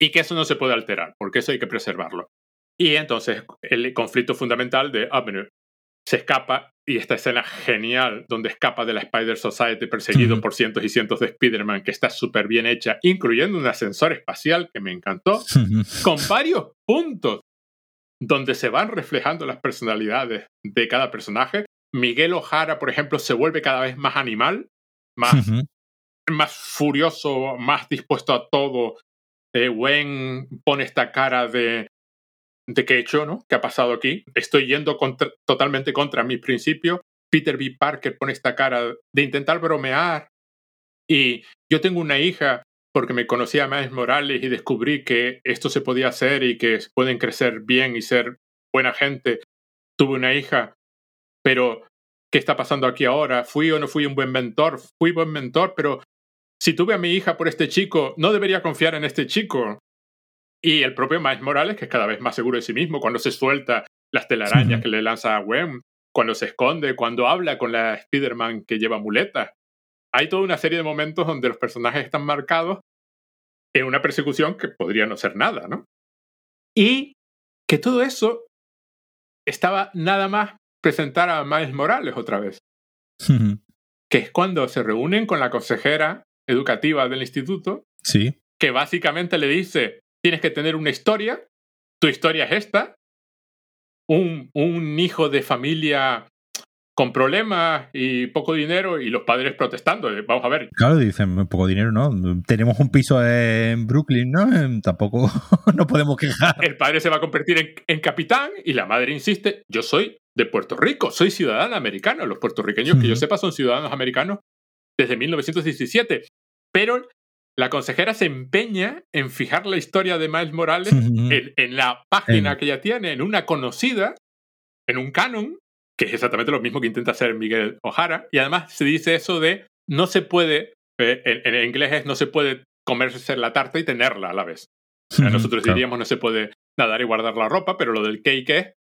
y que eso no se puede alterar, porque eso hay que preservarlo. Y entonces el conflicto fundamental de Abner se escapa y esta escena genial donde escapa de la Spider Society perseguido por cientos y cientos de Spider-Man que está súper bien hecha, incluyendo un ascensor espacial que me encantó, con varios puntos donde se van reflejando las personalidades de cada personaje. Miguel Ojara, por ejemplo, se vuelve cada vez más animal, más, más furioso, más dispuesto a todo. Eh, Gwen pone esta cara de, de qué he hecho, ¿no? ¿Qué ha pasado aquí? Estoy yendo totalmente contra mi principio. Peter B. Parker pone esta cara de intentar bromear. Y yo tengo una hija porque me conocía a Miles Morales y descubrí que esto se podía hacer y que pueden crecer bien y ser buena gente. Tuve una hija, pero ¿qué está pasando aquí ahora? ¿Fui o no fui un buen mentor? Fui buen mentor, pero si tuve a mi hija por este chico, no debería confiar en este chico. Y el propio Miles Morales, que es cada vez más seguro de sí mismo, cuando se suelta las telarañas que le lanza a Gwen, cuando se esconde, cuando habla con la Spider-Man que lleva muletas hay toda una serie de momentos donde los personajes están marcados en una persecución que podría no ser nada, ¿no? Y que todo eso estaba nada más presentar a Miles Morales otra vez. que es cuando se reúnen con la consejera educativa del instituto. Sí. Que básicamente le dice: tienes que tener una historia, tu historia es esta. Un, un hijo de familia con problemas y poco dinero y los padres protestando. Vamos a ver. Claro, dicen, poco dinero, ¿no? Tenemos un piso en Brooklyn, ¿no? Tampoco no podemos quejar. El padre se va a convertir en, capitán y la madre insiste, yo soy de Puerto Rico, soy ciudadana americana. Los puertorriqueños que yo sepa son ciudadanos americanos desde 1917. Pero la consejera se empeña en fijar la historia de Miles Morales en, la página que ella tiene, en una conocida, en un canon, que es exactamente lo mismo que intenta hacer Miguel O'Hara. Y además se dice eso de no se puede, eh, en, inglés es no se puede comerse la tarta y tenerla a la vez. nosotros diríamos no se puede nadar y guardar la ropa, pero lo del cake es,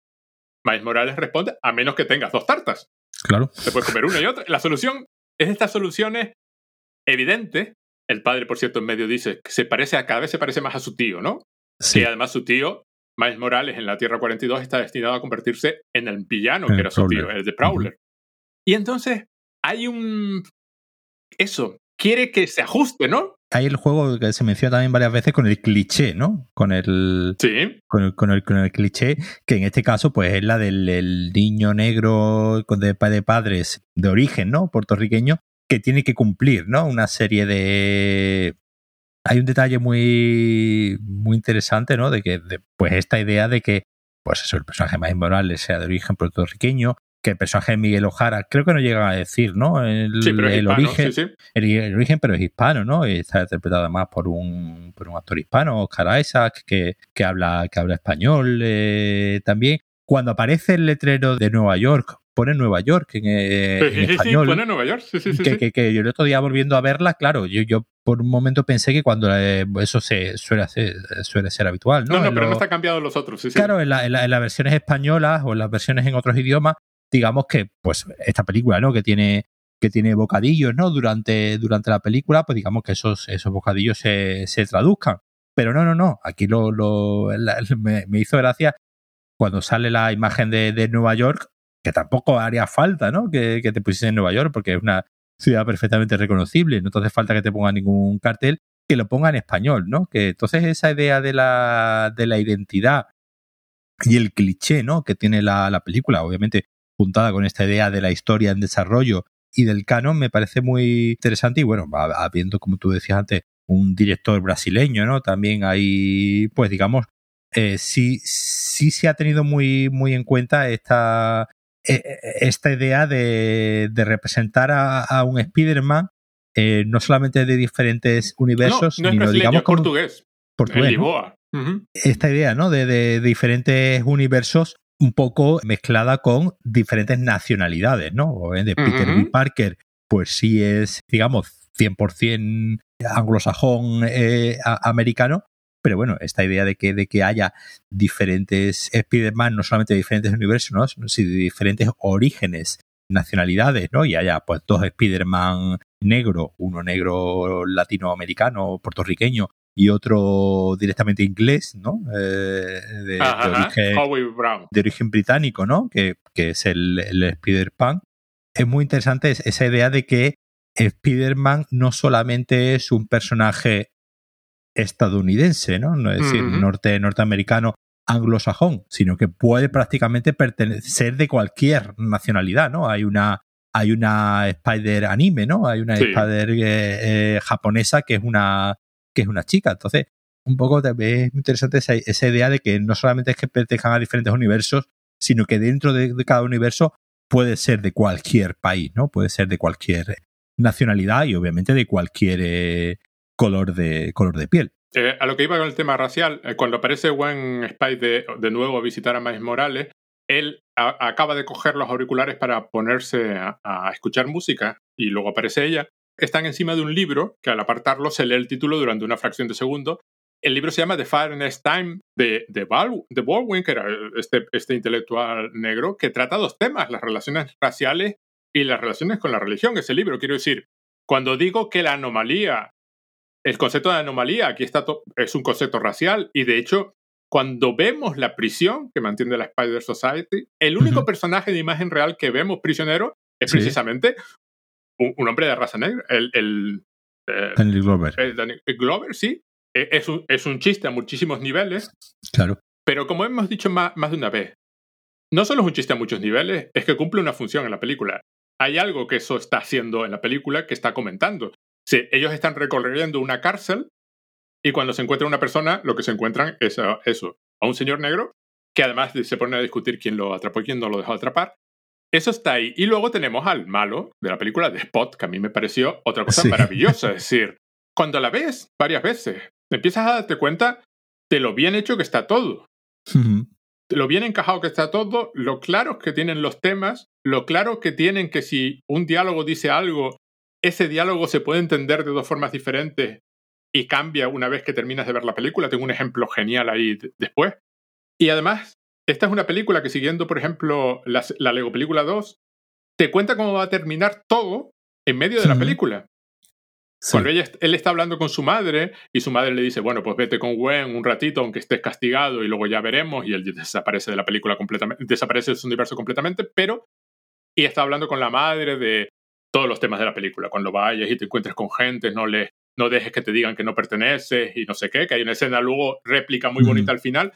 Miles Morales responde, a menos que tengas dos tartas. Claro. Se puede comer una y otra. La solución es estas soluciones evidentes. El padre, por cierto, en medio dice que se parece a, cada vez se parece más a su tío, ¿no? Sí. Y además su tío Miles Morales en la Tierra 42 está destinado a convertirse en el villano que era su tío, el de Prowler. Y entonces hay un... Eso, quiere que se ajuste, ¿no? Hay el juego que se menciona también varias veces con el cliché, ¿no? Con el, sí. con el, con el, con el cliché, que en este caso pues es la del niño negro de, de padres de origen, ¿no? Puertorriqueño, que tiene que cumplir, ¿no? Una serie de hay un detalle muy, muy interesante, ¿no? De que, pues esta idea de que, pues eso, el personaje más Morales sea de origen puertorriqueño, que el personaje de Miguel Ojara, creo que no llega a decir, ¿no? El, sí, pero el origen, El, origen, pero es hispano, ¿no? Y está interpretado además por un, por un actor hispano, Oscar Isaac, que, que habla, que habla español eh, también. Cuando aparece el letrero de Nueva York, pone Nueva York en, eh, español. Sí, pone Nueva York, sí, sí, que, que, que, yo el otro día volviendo a verla, claro, yo, yo por un momento pensé que cuando eh, eso se suele hacer, suele ser habitual, ¿no? No, no, pero no está cambiado en los otros. Sí, claro, En, la, en, las versiones españolas o en las versiones en otros idiomas, digamos que, pues, esta película, ¿no? Que tiene que tiene bocadillos, ¿no? Durante, durante la película, pues digamos que esos, esos bocadillos se, se traduzcan. Pero no, no, no. Aquí lo, lo me, me, hizo gracia cuando sale la imagen de, de, Nueva York, que tampoco haría falta, ¿no? Que, que te pusiese en Nueva York, porque es una ciudad perfectamente reconocible. No te hace falta que te ponga ningún cartel, que lo ponga en español, ¿no? Que entonces esa idea de la, de la identidad y el cliché, ¿no? Que tiene la, la película, obviamente juntada con esta idea de la historia en desarrollo y del canon, me parece muy interesante. Y bueno, habiendo, como tú decías antes, un director brasileño, ¿no? También hay, pues digamos, eh, sí, sí se ha tenido muy, muy en cuenta esta, esta idea de, de representar a, a un Spider-Man eh, no solamente de diferentes universos, no, no sino digamos como portugués. portugués ¿no? uh -huh. Esta idea, ¿no? De, de, de, diferentes universos un poco mezclada con diferentes nacionalidades, ¿no? De Peter uh -huh. B. Parker, pues sí es, digamos, 100% anglosajón eh, americano, pero bueno, esta idea de que, de que haya diferentes Spider-Man, no solamente de diferentes universos, ¿no? sino de diferentes orígenes, nacionalidades, ¿no? Y haya pues dos Spider-Man negro, uno negro latinoamericano, puertorriqueño, y otro directamente inglés, ¿no? Eh, de, Ajá, de, origen, de origen británico, ¿no? Que, que es el, el Spider-Punk. Es muy interesante esa idea de que Spider-Man no solamente es un personaje estadounidense, ¿no? no es decir, uh -huh. norte, norteamericano anglosajón, sino que puede prácticamente pertenecer de cualquier nacionalidad, ¿no? Hay una hay una Spider anime, ¿no? Hay una sí. Spider eh, eh, japonesa que es una que es una chica. Entonces, un poco es interesante esa, esa, idea de que no solamente es que pertenezcan a diferentes universos, sino que dentro de, de, cada universo puede ser de cualquier país, ¿no? Puede ser de cualquier nacionalidad y obviamente de cualquier eh, color de color de piel. Eh, a lo que iba con el tema racial, eh, cuando aparece Gwen Spice de, de, nuevo a visitar a Miles Morales, él acaba de coger los auriculares para ponerse a, escuchar música y luego aparece ella. Están encima de un libro que al apartarlo se lee el título durante una fracción de segundo. El libro se llama The Fairness Time de, de, Bal, de Baldwin, que era este, este intelectual negro, que trata dos temas, las relaciones raciales y las relaciones con la religión. Ese libro, quiero decir, cuando digo que la anomalía el concepto de anomalía aquí está es un concepto racial y de hecho cuando vemos la prisión que mantiene la Spider Society, el único uh -huh. personaje de imagen real que vemos prisionero es sí. precisamente un, un, hombre de raza negra, el, el eh, Daniel Glover. El Daniel Glover, sí. E, es un, es un chiste a muchísimos niveles. Claro. Pero como hemos dicho más, más de una vez, no solo es un chiste a muchos niveles, es que cumple una función en la película. Hay algo que eso está haciendo en la película que está comentando. Sí, ellos están recorriendo una cárcel y cuando se encuentra una persona, lo que se encuentran es a, eso, a un señor negro que además se pone a discutir quién lo atrapó y quién no lo dejó atrapar. Eso está ahí. Y luego tenemos al malo de la película de Spot, que a mí me pareció otra cosa sí. maravillosa. Es decir, cuando la ves varias veces, empiezas a darte cuenta de lo bien hecho que está todo. Uh -huh. Lo bien encajado que está todo, lo claros que tienen los temas, lo claro que tienen que si un diálogo dice algo, ese diálogo se puede entender de dos formas diferentes y cambia una vez que terminas de ver la película. Tengo un ejemplo genial ahí después. Y además, esta es una película que siguiendo, por ejemplo, la, la Lego Película 2, te cuenta cómo va a terminar todo en medio de la película. Sí. Cuando ella, él está hablando con su madre y su madre le dice, bueno, pues vete con Gwen un ratito aunque estés castigado y luego ya veremos y él desaparece de la película completamente, desaparece de su universo completamente, pero y está hablando con la madre de todos los temas de la película. Cuando vayas y te encuentres con gente, no le no dejes que te digan que no perteneces y no sé qué, que hay una escena luego réplica muy bonita al final,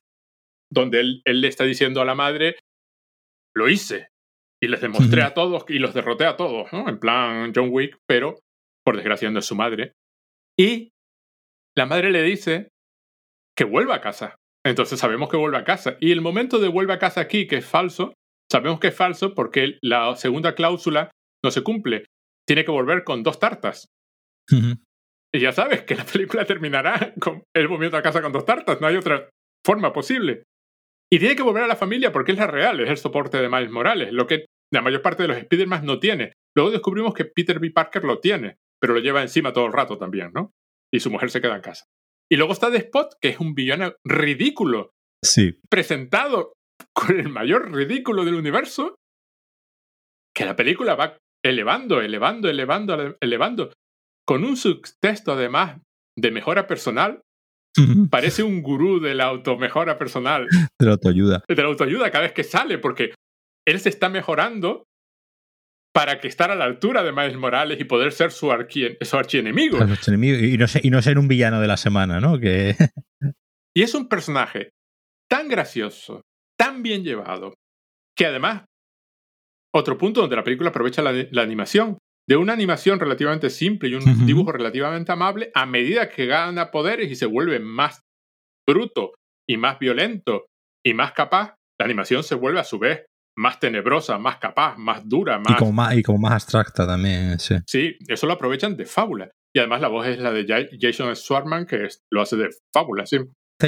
donde él, él, le está diciendo a la madre, lo hice y les demostré mm. a todos y los derroté a todos, ¿no? En plan John Wick, pero por desgracia no es su madre. Y la madre le dice que vuelva a casa. Entonces sabemos que vuelve a casa. Y el momento de vuelve a casa aquí, que es falso, sabemos que es falso porque la segunda cláusula no se cumple. Tiene que volver con dos tartas. Uh -huh. Y ya sabes que la película terminará con el movimiento a casa con dos tartas. No hay otra forma posible. Y tiene que volver a la familia porque es la real, es el soporte de Miles Morales, lo que la mayor parte de los Spider-Man no tiene. Luego descubrimos que Peter B. Parker lo tiene, pero lo lleva encima todo el rato también, ¿no? y su mujer se queda en casa. Y luego está The Spot, que es un villano ridículo, Sí. presentado con el mayor ridículo del universo, que la película va elevando, elevando, elevando, ele- elevando, con un subtexto además de mejora personal. Parece un gurú de la automejora personal, De la autoayuda. de la autoayuda cada vez que sale, porque él se está mejorando para que estar a la altura de Miles Morales y poder ser su, arqui- su archienemigo. Y no, sé- y no ser un villano de la semana, ¿no? Que Y es un personaje tan gracioso, tan bien llevado, que además, otro punto donde la película aprovecha la, la animación, de una animación relativamente simple y un Ujú. dibujo relativamente amable, a medida que gana poderes y se vuelve más bruto y más violento y más capaz, la animación se vuelve a su vez más tenebrosa, más capaz, más dura, y más... como más, y como más abstracta también, sí. Sí, eso lo aprovechan de fábula. Y además la voz es la de Ja- Jason Schwartzman, que es- lo hace de fábula, sí.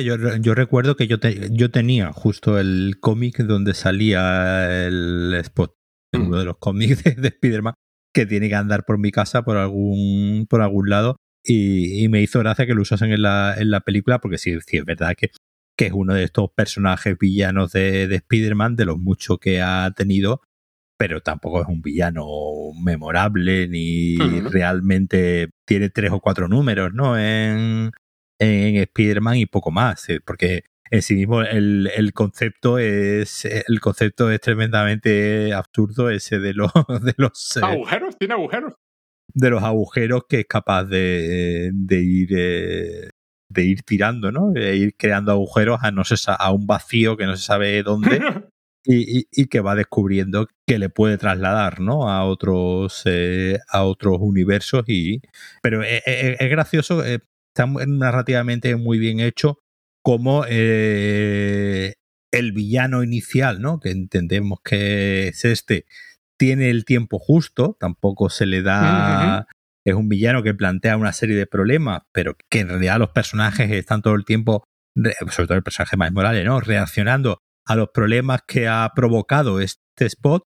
Yo, yo recuerdo que yo, te- yo tenía justo el cómic donde salía el spot, en uno de los cómics de, de Spider-Man, que tiene que andar por mi casa por algún, por algún lado. Y, y me hizo gracia que lo usasen en la, en la película, porque sí, sí es verdad que, que es uno de estos personajes villanos de, de Spider-Man, de los muchos que ha tenido, pero tampoco es un villano memorable ni realmente tiene tres o cuatro números, ¿no? En, en Spider-Man y poco más, eh, porque en sí mismo el, el concepto es el concepto es tremendamente absurdo ese de los de los eh, Agujeros, tiene agujeros. de los agujeros que es capaz de, de ir eh, de ir tirando, ¿no? De ir creando agujeros a no se a un vacío que no se sabe dónde y, y- y que va descubriendo que le puede trasladar ¿no? a otros eh, a otros universos y pero es, es- es gracioso eh, está narrativamente muy bien hecho como eh, el villano inicial no que entendemos que es este tiene el tiempo justo tampoco se le da es un villano que plantea una serie de problemas pero que en realidad los personajes están todo el tiempo re- sobre todo el personaje más Morales no reaccionando a los problemas que ha provocado este spot,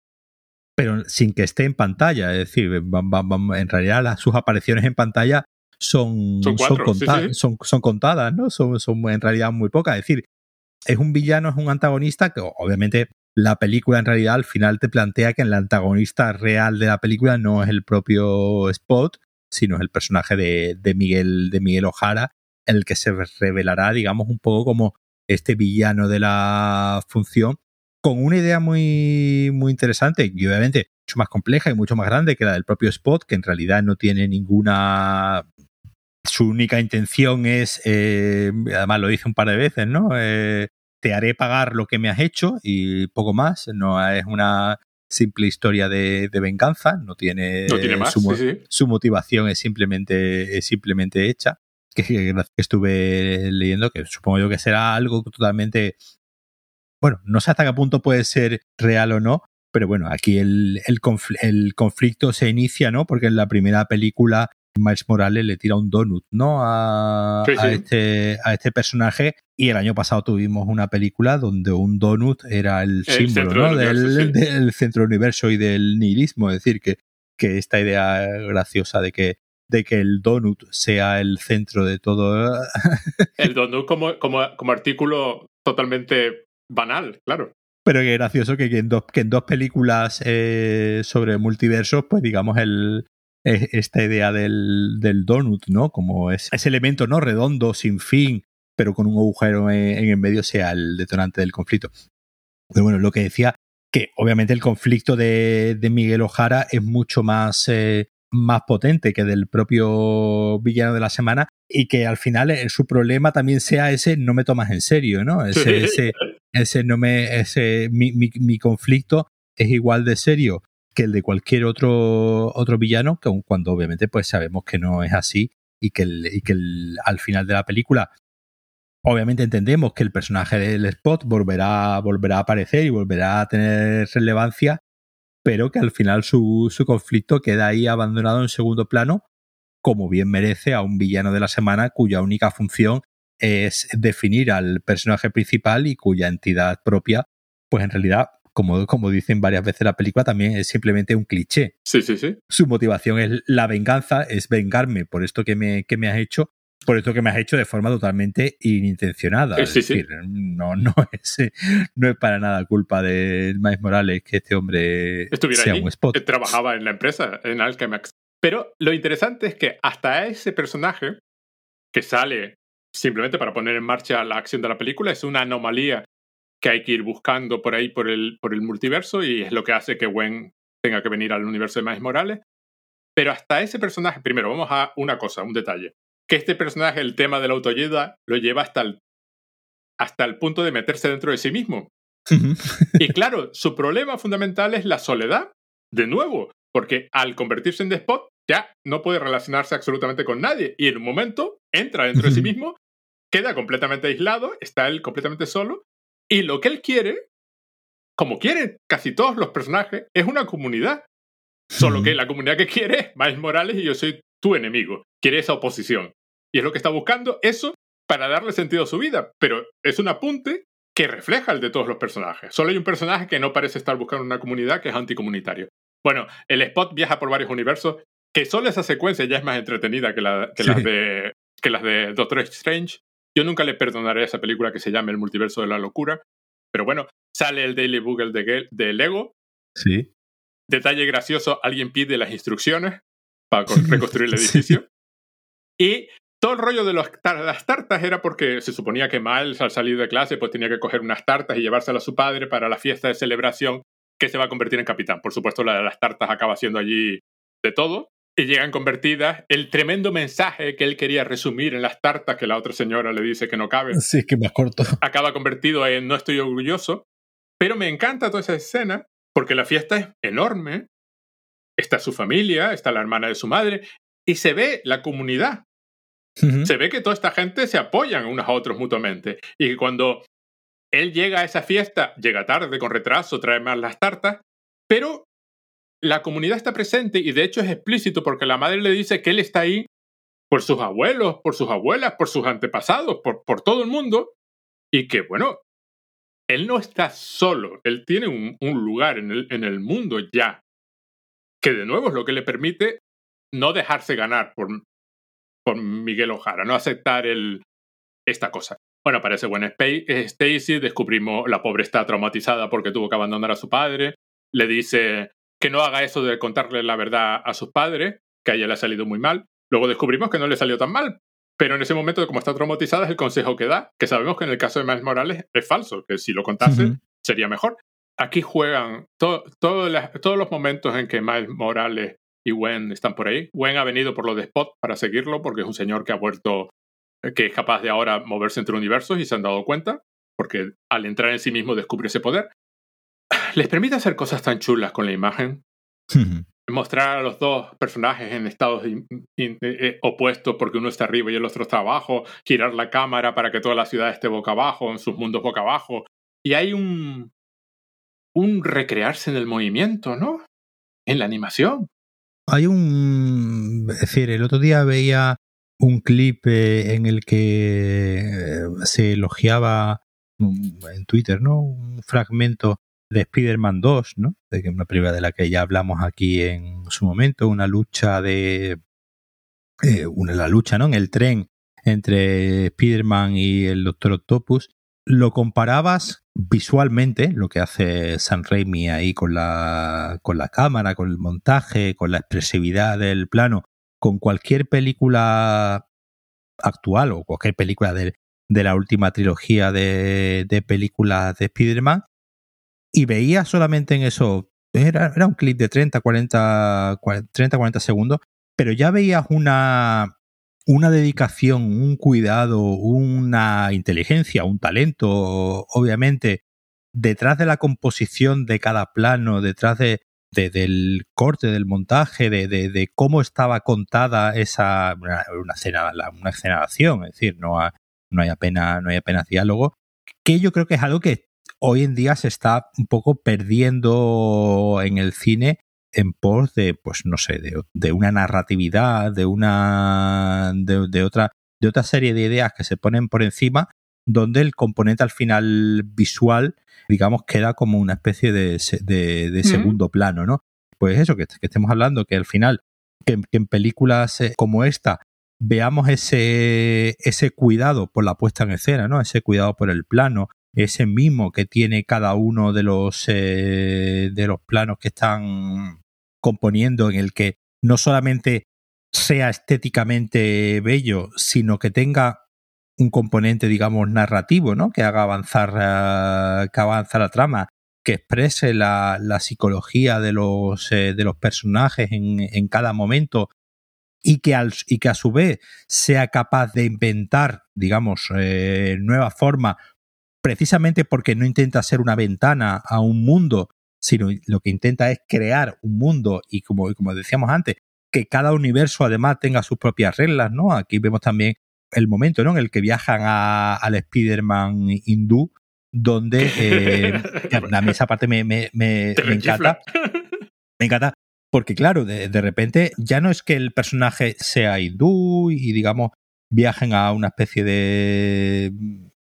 pero sin que esté en pantalla. Es decir, en realidad las, sus apariciones en pantalla son, Son cuatro, sí, conta- sí, sí. son, son contadas, ¿no? Son, son en realidad muy pocas. Es decir, es un villano, es un antagonista que obviamente la película en realidad al final te plantea que el antagonista real de la película no es el propio Spot, sino es el personaje de, de Miguel, de Miguel Ojara, en el que se revelará, digamos, un poco como este villano de la función, con una idea muy, muy interesante y obviamente mucho más compleja y mucho más grande que la del propio Spot, que en realidad no tiene ninguna... Su única intención es, eh, además lo dice un par de veces, ¿no? Eh, te haré pagar lo que me has hecho y poco más. No es una simple historia de, de venganza, no tiene, No tiene más. su, mo- sí, sí. su motivación es simplemente, es simplemente hecha. Que, que estuve leyendo, que supongo yo que será algo totalmente. Bueno, no sé hasta qué punto puede ser real o no, pero bueno, aquí el, el, confl- el conflicto se inicia, ¿no? Porque en la primera película Miles Morales le tira un donut, ¿no? A, Sí, a este, a este personaje. Y el año pasado tuvimos una película donde un donut era el, El símbolo, ¿no? del Del, universo, sí. del centro del universo y del nihilismo. Es decir, que, que esta idea graciosa de que, de que el donut sea el centro de todo. El donut como, como, como artículo totalmente banal, claro. Pero que gracioso que, que en, dos, que en dos películas eh, sobre multiversos, pues digamos, el, esta idea del, del donut, ¿no? Como es, ese elemento no redondo, sin fin, pero con un agujero en, en el medio sea el detonante del conflicto. Pero bueno, lo que decía, que obviamente el conflicto de, de Miguel Ojara es mucho más, eh, más potente que del propio villano de la semana y que al final eh, su problema también sea ese no me tomas en serio, ¿no? Ese, ese, ese no me, ese, mi, mi, mi conflicto es igual de serio que el de cualquier otro, otro villano, que cuando obviamente pues sabemos que no es así y que, el, y que el, al final de la película obviamente entendemos que el personaje del Spot volverá, volverá a aparecer y volverá a tener relevancia, pero que al final su, su conflicto queda ahí abandonado en segundo plano, como bien merece a un villano de la semana cuya única función es definir al personaje principal y cuya entidad propia, pues en realidad, como, como dicen varias veces la película, también es simplemente un cliché. Sí, sí, sí. Su motivación es la venganza, es vengarme por esto que me, que me has hecho, por esto que me has hecho de forma totalmente inintencionada. Sí, sí, es decir, no, no, es, no es para nada culpa de Miles Morales que este hombre Estuviera sea allí, un spot. que trabajaba en la empresa, en Alchemax. Pero lo interesante es que hasta ese personaje que sale simplemente para poner en marcha la acción de la película es una anomalía que hay que ir buscando por ahí por el, por el multiverso y es lo que hace que Gwen tenga que venir al universo de Miles Morales. Pero hasta ese personaje, primero vamos a una cosa, un detalle, que este personaje, el tema de la autoayuda, lo lleva hasta el, hasta el punto de meterse dentro de sí mismo. Y claro, su problema fundamental es la soledad, de nuevo, porque al convertirse en despot ya no puede relacionarse absolutamente con nadie y en un momento entra dentro de sí mismo, queda completamente aislado, está él completamente solo y lo que él quiere, como quieren casi todos los personajes, es una comunidad. Solo que la comunidad que quiere es Miles Morales y yo soy tu enemigo. Quiere esa oposición. Y es lo que está buscando, eso para darle sentido a su vida. Pero es un apunte que refleja el de todos los personajes. Solo hay un personaje que no parece estar buscando una comunidad que es anticomunitario. Bueno, el Spot viaja por varios universos, que solo esa secuencia ya es más entretenida que, la, que, Sí. las, de, que las de Doctor Strange. Yo nunca le perdonaré a esa película que se llama El multiverso de la locura. Pero bueno, sale el Daily Bugle de, Lego. Sí. Detalle gracioso, alguien pide las instrucciones para co- reconstruir el Sí. edificio. Y todo el rollo de los las tartas era porque se suponía que Miles al salir de clase pues tenía que coger unas tartas y llevárselas a su padre para la fiesta de celebración que se va a convertir en capitán. Por supuesto, la de las tartas acaba siendo allí de todo. Y llegan convertidas. El tremendo mensaje que él quería resumir en las tartas que la otra señora le dice que no cabe Sí, es que más corto. acaba convertido en no estoy orgulloso. Pero me encanta toda esa escena porque la fiesta es enorme. Está su familia, está la hermana de su madre y se ve la comunidad. Se ve que toda esta gente se apoyan unos a otros mutuamente. Y que cuando él llega a esa fiesta, llega tarde, con retraso, trae más las tartas, pero la comunidad está presente y de hecho es explícito porque la madre le dice que él está ahí por sus abuelos, por sus abuelas, por sus antepasados, por, todo el mundo y que, bueno, él no está solo, él tiene un, lugar en el, mundo ya, que de nuevo es lo que le permite no dejarse ganar por, Miguel Ojara, no aceptar esta cosa. Bueno, parece buena Spa- eh, Stacy, descubrimos la pobre está traumatizada porque tuvo que abandonar a su padre, le dice que no haga eso de contarle la verdad a sus padres, que a ella le ha salido muy mal. Luego descubrimos que no le salió tan mal, pero en ese momento, como está traumatizada, es el consejo que da, que sabemos que en el caso de Miles Morales es falso, que si lo contase sería mejor. Aquí juegan to- todos los momentos en que Miles Morales y Gwen están por ahí. Gwen ha venido por lo de Spot para seguirlo, porque es un señor que ha vuelto, eh, que es capaz de ahora moverse entre universos y se han dado cuenta, porque al entrar en sí mismo descubre ese poder. Les permite hacer cosas tan chulas con la imagen, mostrar a los dos personajes en estados in- in- eh, eh, opuestos porque uno está arriba y el otro está abajo, girar la cámara para que toda la ciudad esté boca abajo, en sus mundos boca abajo. Y hay un, un recrearse en el movimiento, ¿no? En la animación. Hay un. Es decir, el otro día veía un clip eh, en el que eh, se elogiaba mm, en Twitter, ¿no? Un fragmento de Spider-Man 2, ¿no? De una película de la que ya hablamos aquí en su momento, una lucha de. eh, una, la lucha, ¿no? En el tren entre Spider-Man y el Doctor Octopus. Lo comparabas visualmente, lo que hace Sam Raimi ahí con la, con la cámara, con el montaje, con la expresividad del plano, con cualquier película actual o cualquier película de, de la última trilogía de, de películas de Spider-Man y veía solamente en eso, era, era un clip de 30, 40, 30, 40 segundos, pero ya veías una, una dedicación, un cuidado, una inteligencia, un talento, obviamente, detrás de la composición de cada plano, detrás de, de- del corte, del montaje, de, de- cómo estaba contada esa una, una escena, una de acción, es decir, no, ha- no hay apenas, no hay apenas diálogo, que yo creo que es algo que hoy en día se está un poco perdiendo en el cine en pos de, pues no sé, de, de una narratividad, de una de, de otra de otra serie de ideas que se ponen por encima, donde el componente al final visual, digamos, queda como una especie de, segundo plano, ¿no? Pues eso, que, que estemos hablando, que al final, que, que en películas eh, como esta, veamos ese, ese cuidado por la puesta en escena, ¿no? Ese cuidado por el plano, ese mimo que tiene cada uno de los, eh, de los planos que están componiendo, en el que no solamente sea estéticamente bello, sino que tenga un componente, digamos, narrativo, ¿no? Que haga avanzar, eh, que avanza la trama, que exprese la, la psicología de los, eh, de los personajes en, en, cada momento y que, al, y que a su vez sea capaz de inventar, digamos, eh, nuevas formas, precisamente porque no intenta ser una ventana a un mundo, sino lo que intenta es crear un mundo y como, como decíamos antes, que cada universo además tenga sus propias reglas, ¿no? Aquí vemos también el momento ¿no? en el que viajan a, al Spider-Man hindú, donde eh, a mí esa parte me, me, me, me encanta. Me encanta porque claro, de, de, repente ya no es que el personaje sea hindú y digamos viajen a una especie de,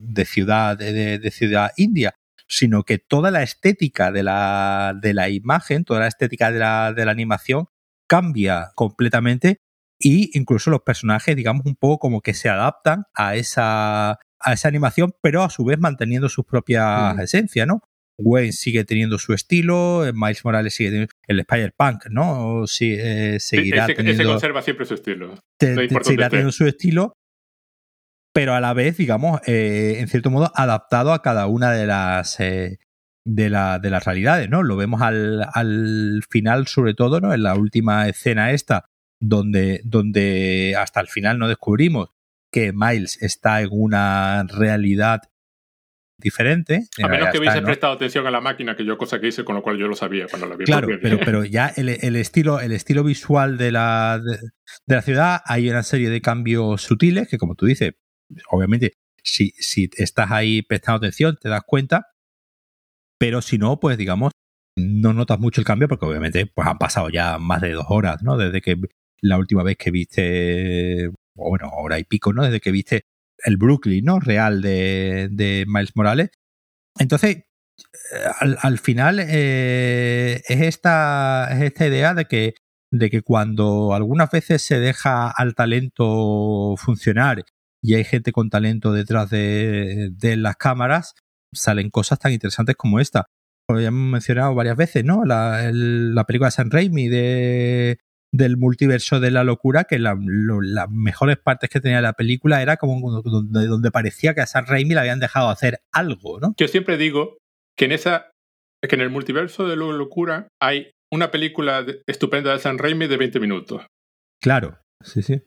de ciudad de, de, ciudad india, sino que toda la estética de la, de la imagen, toda la estética de la, de la animación cambia completamente y incluso los personajes, digamos, un poco como que se adaptan a esa, a esa animación, pero a su vez manteniendo sus propias mm. esencias, ¿no? Wayne sigue teniendo su estilo, Miles Morales sigue teniendo el Spider-Punk, ¿no? Sí, eh, seguirá ese, teniendo, ese conserva siempre su estilo. Te, te, seguirá teniendo su estilo, pero a la vez, digamos, eh, en cierto modo, adaptado a cada una de las eh, de, la, de las realidades, ¿no? Lo vemos al, al final, sobre todo, ¿no? En la última escena esta, donde, donde hasta el final no descubrimos que Miles está en una realidad diferente. A menos que hubiese prestado atención a la máquina, que yo cosa que hice, con lo cual yo lo sabía cuando la vi. Claro, pero, pero ya el, el, estilo, el estilo visual de la, de, de, la ciudad, hay una serie de cambios sutiles que, como tú dices, obviamente, si, si estás ahí prestando atención, te das cuenta, pero si no, pues digamos, no notas mucho el cambio porque obviamente pues han pasado ya más de dos horas, ¿no? Desde que la última vez que viste, bueno, hora y pico, ¿no? Desde que viste el Brooklyn, ¿no? Real de, de Miles Morales. Entonces, al, al final eh, es, esta, es esta idea de que, de que cuando algunas veces se deja al talento funcionar y hay gente con talento detrás de, de las cámaras, salen cosas tan interesantes como esta. Lo ya hemos mencionado varias veces, ¿no? La, el, la película de San Raimi de, del multiverso de la locura, que la, lo, las mejores partes que tenía la película era como donde, donde parecía que a San Raimi le habían dejado hacer algo, ¿no? Yo siempre digo que en esa que en el multiverso de la locura hay una película estupenda de San Raimi de 20 minutos. Claro, sí, sí.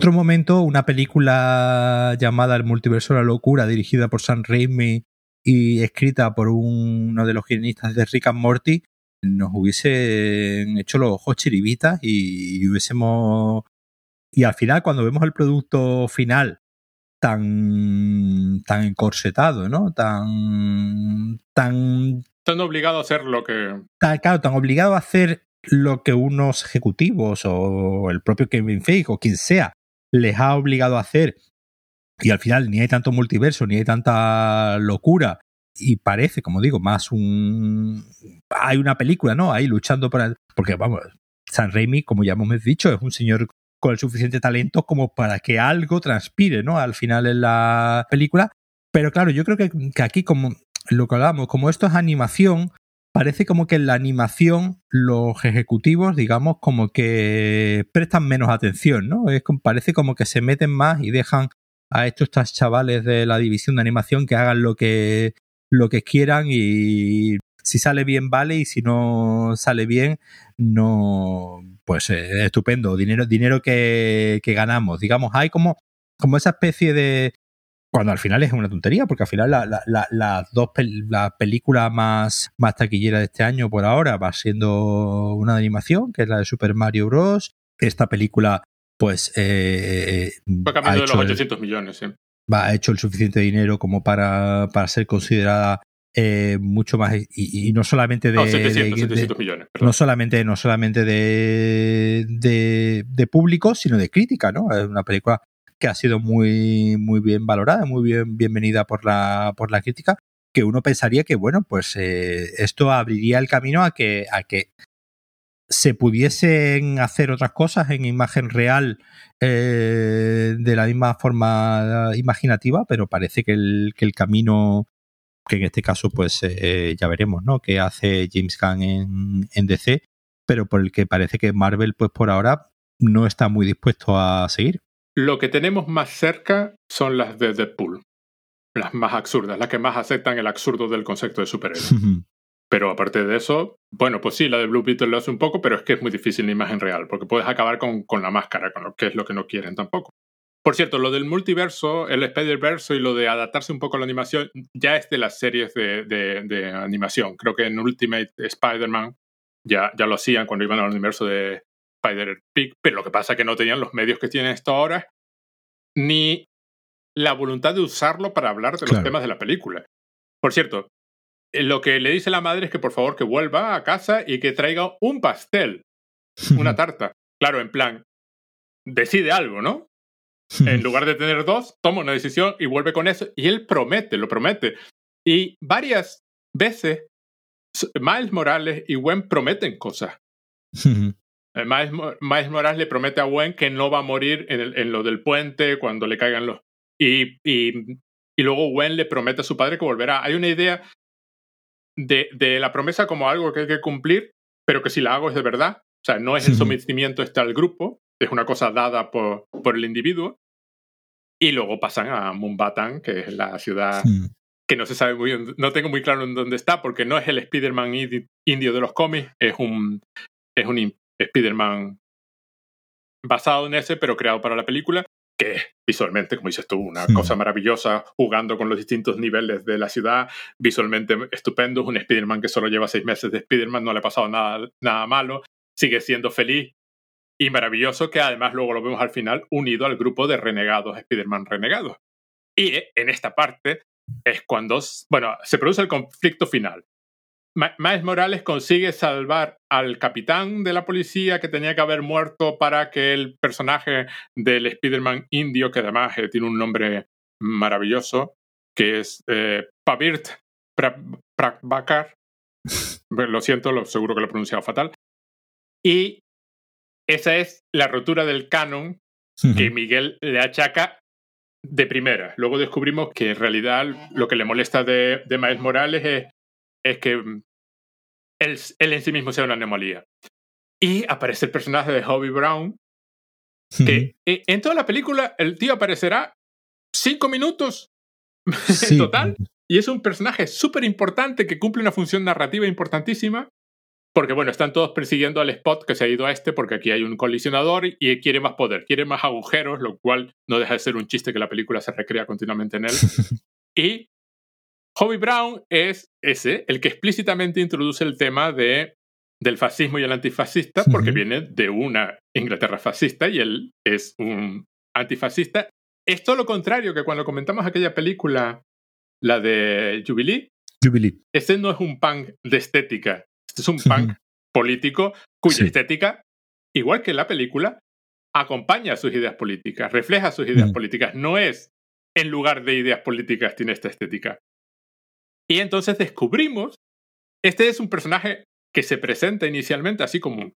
Otro momento, una película llamada El multiverso de la locura, dirigida por San Raimi y escrita por un, uno de los guionistas de Rick and Morty, nos hubiesen hecho los ojos chiribitas y, y, hubiésemos... Y al final, cuando vemos el producto final tan, tan encorsetado, ¿no? Tan... tan tan obligado a hacer lo que... Tan, claro, tan obligado a hacer lo que unos ejecutivos o el propio Kevin Feige o quien sea les ha obligado a hacer y al final ni hay tanto multiverso, ni hay tanta locura y parece, como digo, más un... Hay una película, ¿no? Ahí luchando para... Porque, vamos, San Raimi, como ya hemos dicho, es un señor con el suficiente talento como para que algo transpire, ¿no? Al final en la película. Pero claro, yo creo que, que aquí, como lo que hablamos, como esto es animación, parece como que en la animación los ejecutivos, digamos, como que prestan menos atención, ¿no? Es, parece como que se meten más y dejan a estos chavales de la división de animación que hagan lo que, lo que quieran y si sale bien vale y si no sale bien no pues eh, estupendo dinero dinero que, que ganamos digamos hay como como esa especie de cuando al final es una tontería, porque al final las la, la, la dos la película más, más taquillera de este año por ahora va siendo una de animación, que es la de Super Mario Bros. Esta película, pues. Eh, va cambiando de los 800 el, millones. Va, ha hecho el suficiente dinero como para, para ser considerada eh, mucho más y, y, no solamente de, no, 700, de, 700 millones, perdón. no solamente no solamente de, de, de público sino de crítica no es una película que ha sido muy, muy bien valorada, muy bien bienvenida por la, por la crítica, que uno pensaría que, bueno, pues eh, esto abriría el camino a que, a que se pudiesen hacer otras cosas en imagen real eh, de la misma forma imaginativa, pero parece que el, que el camino, que en este caso pues eh, ya veremos, ¿no? Que hace James Gunn en, en, DC, pero por el que parece que Marvel pues por ahora no está muy dispuesto a seguir. Lo que tenemos más cerca son las de Deadpool, las más absurdas, las que más aceptan el absurdo del concepto de superhéroe. Pero aparte de eso, bueno, pues sí, la de Blue Beetle lo hace un poco, pero es que es muy difícil la imagen real, porque puedes acabar con, con la máscara, con lo que es lo que no quieren tampoco. Por cierto, lo del multiverso, el Spider-Verse y lo de adaptarse un poco a la animación, ya es de las series de, de, animación. Creo que en Ultimate Spider-Man ya, ya lo hacían cuando iban al universo de Spider-Pig, pero lo que pasa es que no tenían los medios que tienen esto ahora, ni la voluntad de usarlo para hablar de los temas de la película. Por cierto, eh, lo que le dice la madre es que por favor que vuelva a casa y que traiga un pastel, una tarta. Claro, en plan, decide algo, ¿no? En lugar de tener dos, toma una decisión y vuelve con eso. Y él promete, lo promete. Y varias veces Miles Morales y Gwen prometen cosas. Eh, Miles, Morales le promete a Gwen que no va a morir en, en lo del puente cuando le caigan los... Y, y, y, luego Gwen le promete a su padre que volverá. Hay una idea de, la promesa como algo que hay que cumplir, pero que si la hago es de verdad. O sea, no es el sometimiento este al grupo, es una cosa dada por, por el individuo. Y luego pasan a Mumbatan, que es la ciudad que no se sabe muy bien, no tengo muy claro en dónde está, porque no es el Spider-Man indio de los cómics, es un, es un Spider-Man basado en ese, pero creado para la película que visualmente, como dices tú, una cosa maravillosa, jugando con los distintos niveles de la ciudad, visualmente estupendo, es un Spider-Man que solo lleva seis meses de Spider-Man, no le ha pasado nada, nada malo, sigue siendo feliz y maravilloso, que además luego lo vemos al final unido al grupo de renegados, Spider-Man renegados. Y en esta parte es cuando, bueno, se produce el conflicto final. Miles Morales consigue salvar al capitán de la policía que tenía que haber muerto para que el personaje del Spider-Man indio, que además eh, tiene un nombre maravilloso, que es eh, Pavirt Prakbakar, lo siento, lo, seguro que lo he pronunciado fatal, y esa es la rotura del canon que Miguel le achaca de primera. Luego descubrimos que en realidad lo que le molesta de, de Miles Morales es es que mm, él, en sí mismo sea una anomalía. Y aparece el personaje de Hobie Brown, que eh, en toda la película el tío aparecerá cinco minutos en total. Y es un personaje súper importante que cumple una función narrativa importantísima. Porque, bueno, están todos persiguiendo al Spot que se ha ido a este porque aquí hay un colisionador y quiere más poder, quiere más agujeros, lo cual no deja de ser un chiste que la película se recrea continuamente en él. y Hobie Brown es ese, el que explícitamente introduce el tema de, del fascismo y el antifascista, porque viene de una Inglaterra fascista y él es un antifascista. Es todo lo contrario que cuando comentamos aquella película, la de Jubilee. Jubilee. Este no es un punk de estética, este es un punk político cuya estética, igual que la película, acompaña sus ideas políticas, refleja sus ideas políticas. No es en lugar de ideas políticas tiene esta estética. Y entonces descubrimos, este es un personaje que se presenta inicialmente así como,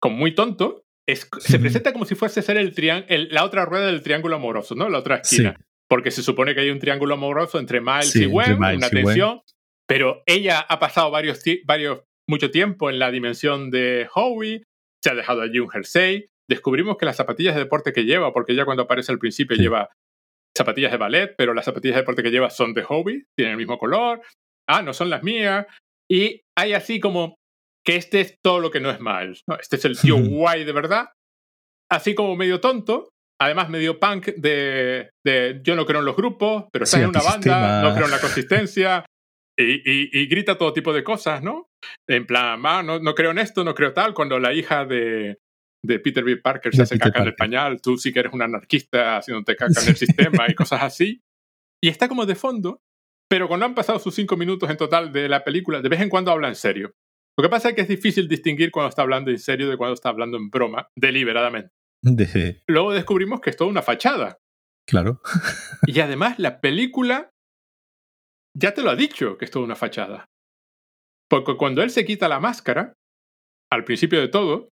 como muy tonto, se presenta como si fuese ser el, la otra rueda del triángulo amoroso, ¿no? La otra esquina. Porque se supone que hay un triángulo amoroso entre Miles y Gwen, una tensión, pero ella ha pasado varios, varios, mucho tiempo en la dimensión de Howie, se ha dejado allí un jersey, descubrimos que las zapatillas de deporte que lleva, porque ella cuando aparece al principio lleva zapatillas de ballet, pero las zapatillas de deporte que lleva son de hobby, tienen el mismo color. Ah, no son las mías. Y hay así como que este es todo lo que no es Miles. Este es el tío guay de verdad. Así como medio tonto, además medio punk de, de yo no creo en los grupos, pero está en una banda, no creo en la consistencia. Y, y, grita todo tipo de cosas, ¿no? En plan, ah, no, no creo en esto, no creo tal, cuando la hija de, de Peter B. Parker se hace caca en el pañal, tú sí que eres un anarquista haciéndote caca en el sistema y cosas así. Y está como de fondo, pero cuando han pasado sus cinco minutos en total de la película, de vez en cuando habla en serio. Lo que pasa es que es difícil distinguir cuando está hablando en serio de cuando está hablando en broma, deliberadamente. Luego descubrimos que es toda una fachada. Claro. y además la película ya te lo ha dicho que es toda una fachada. Porque cuando él se quita la máscara, al principio de todo,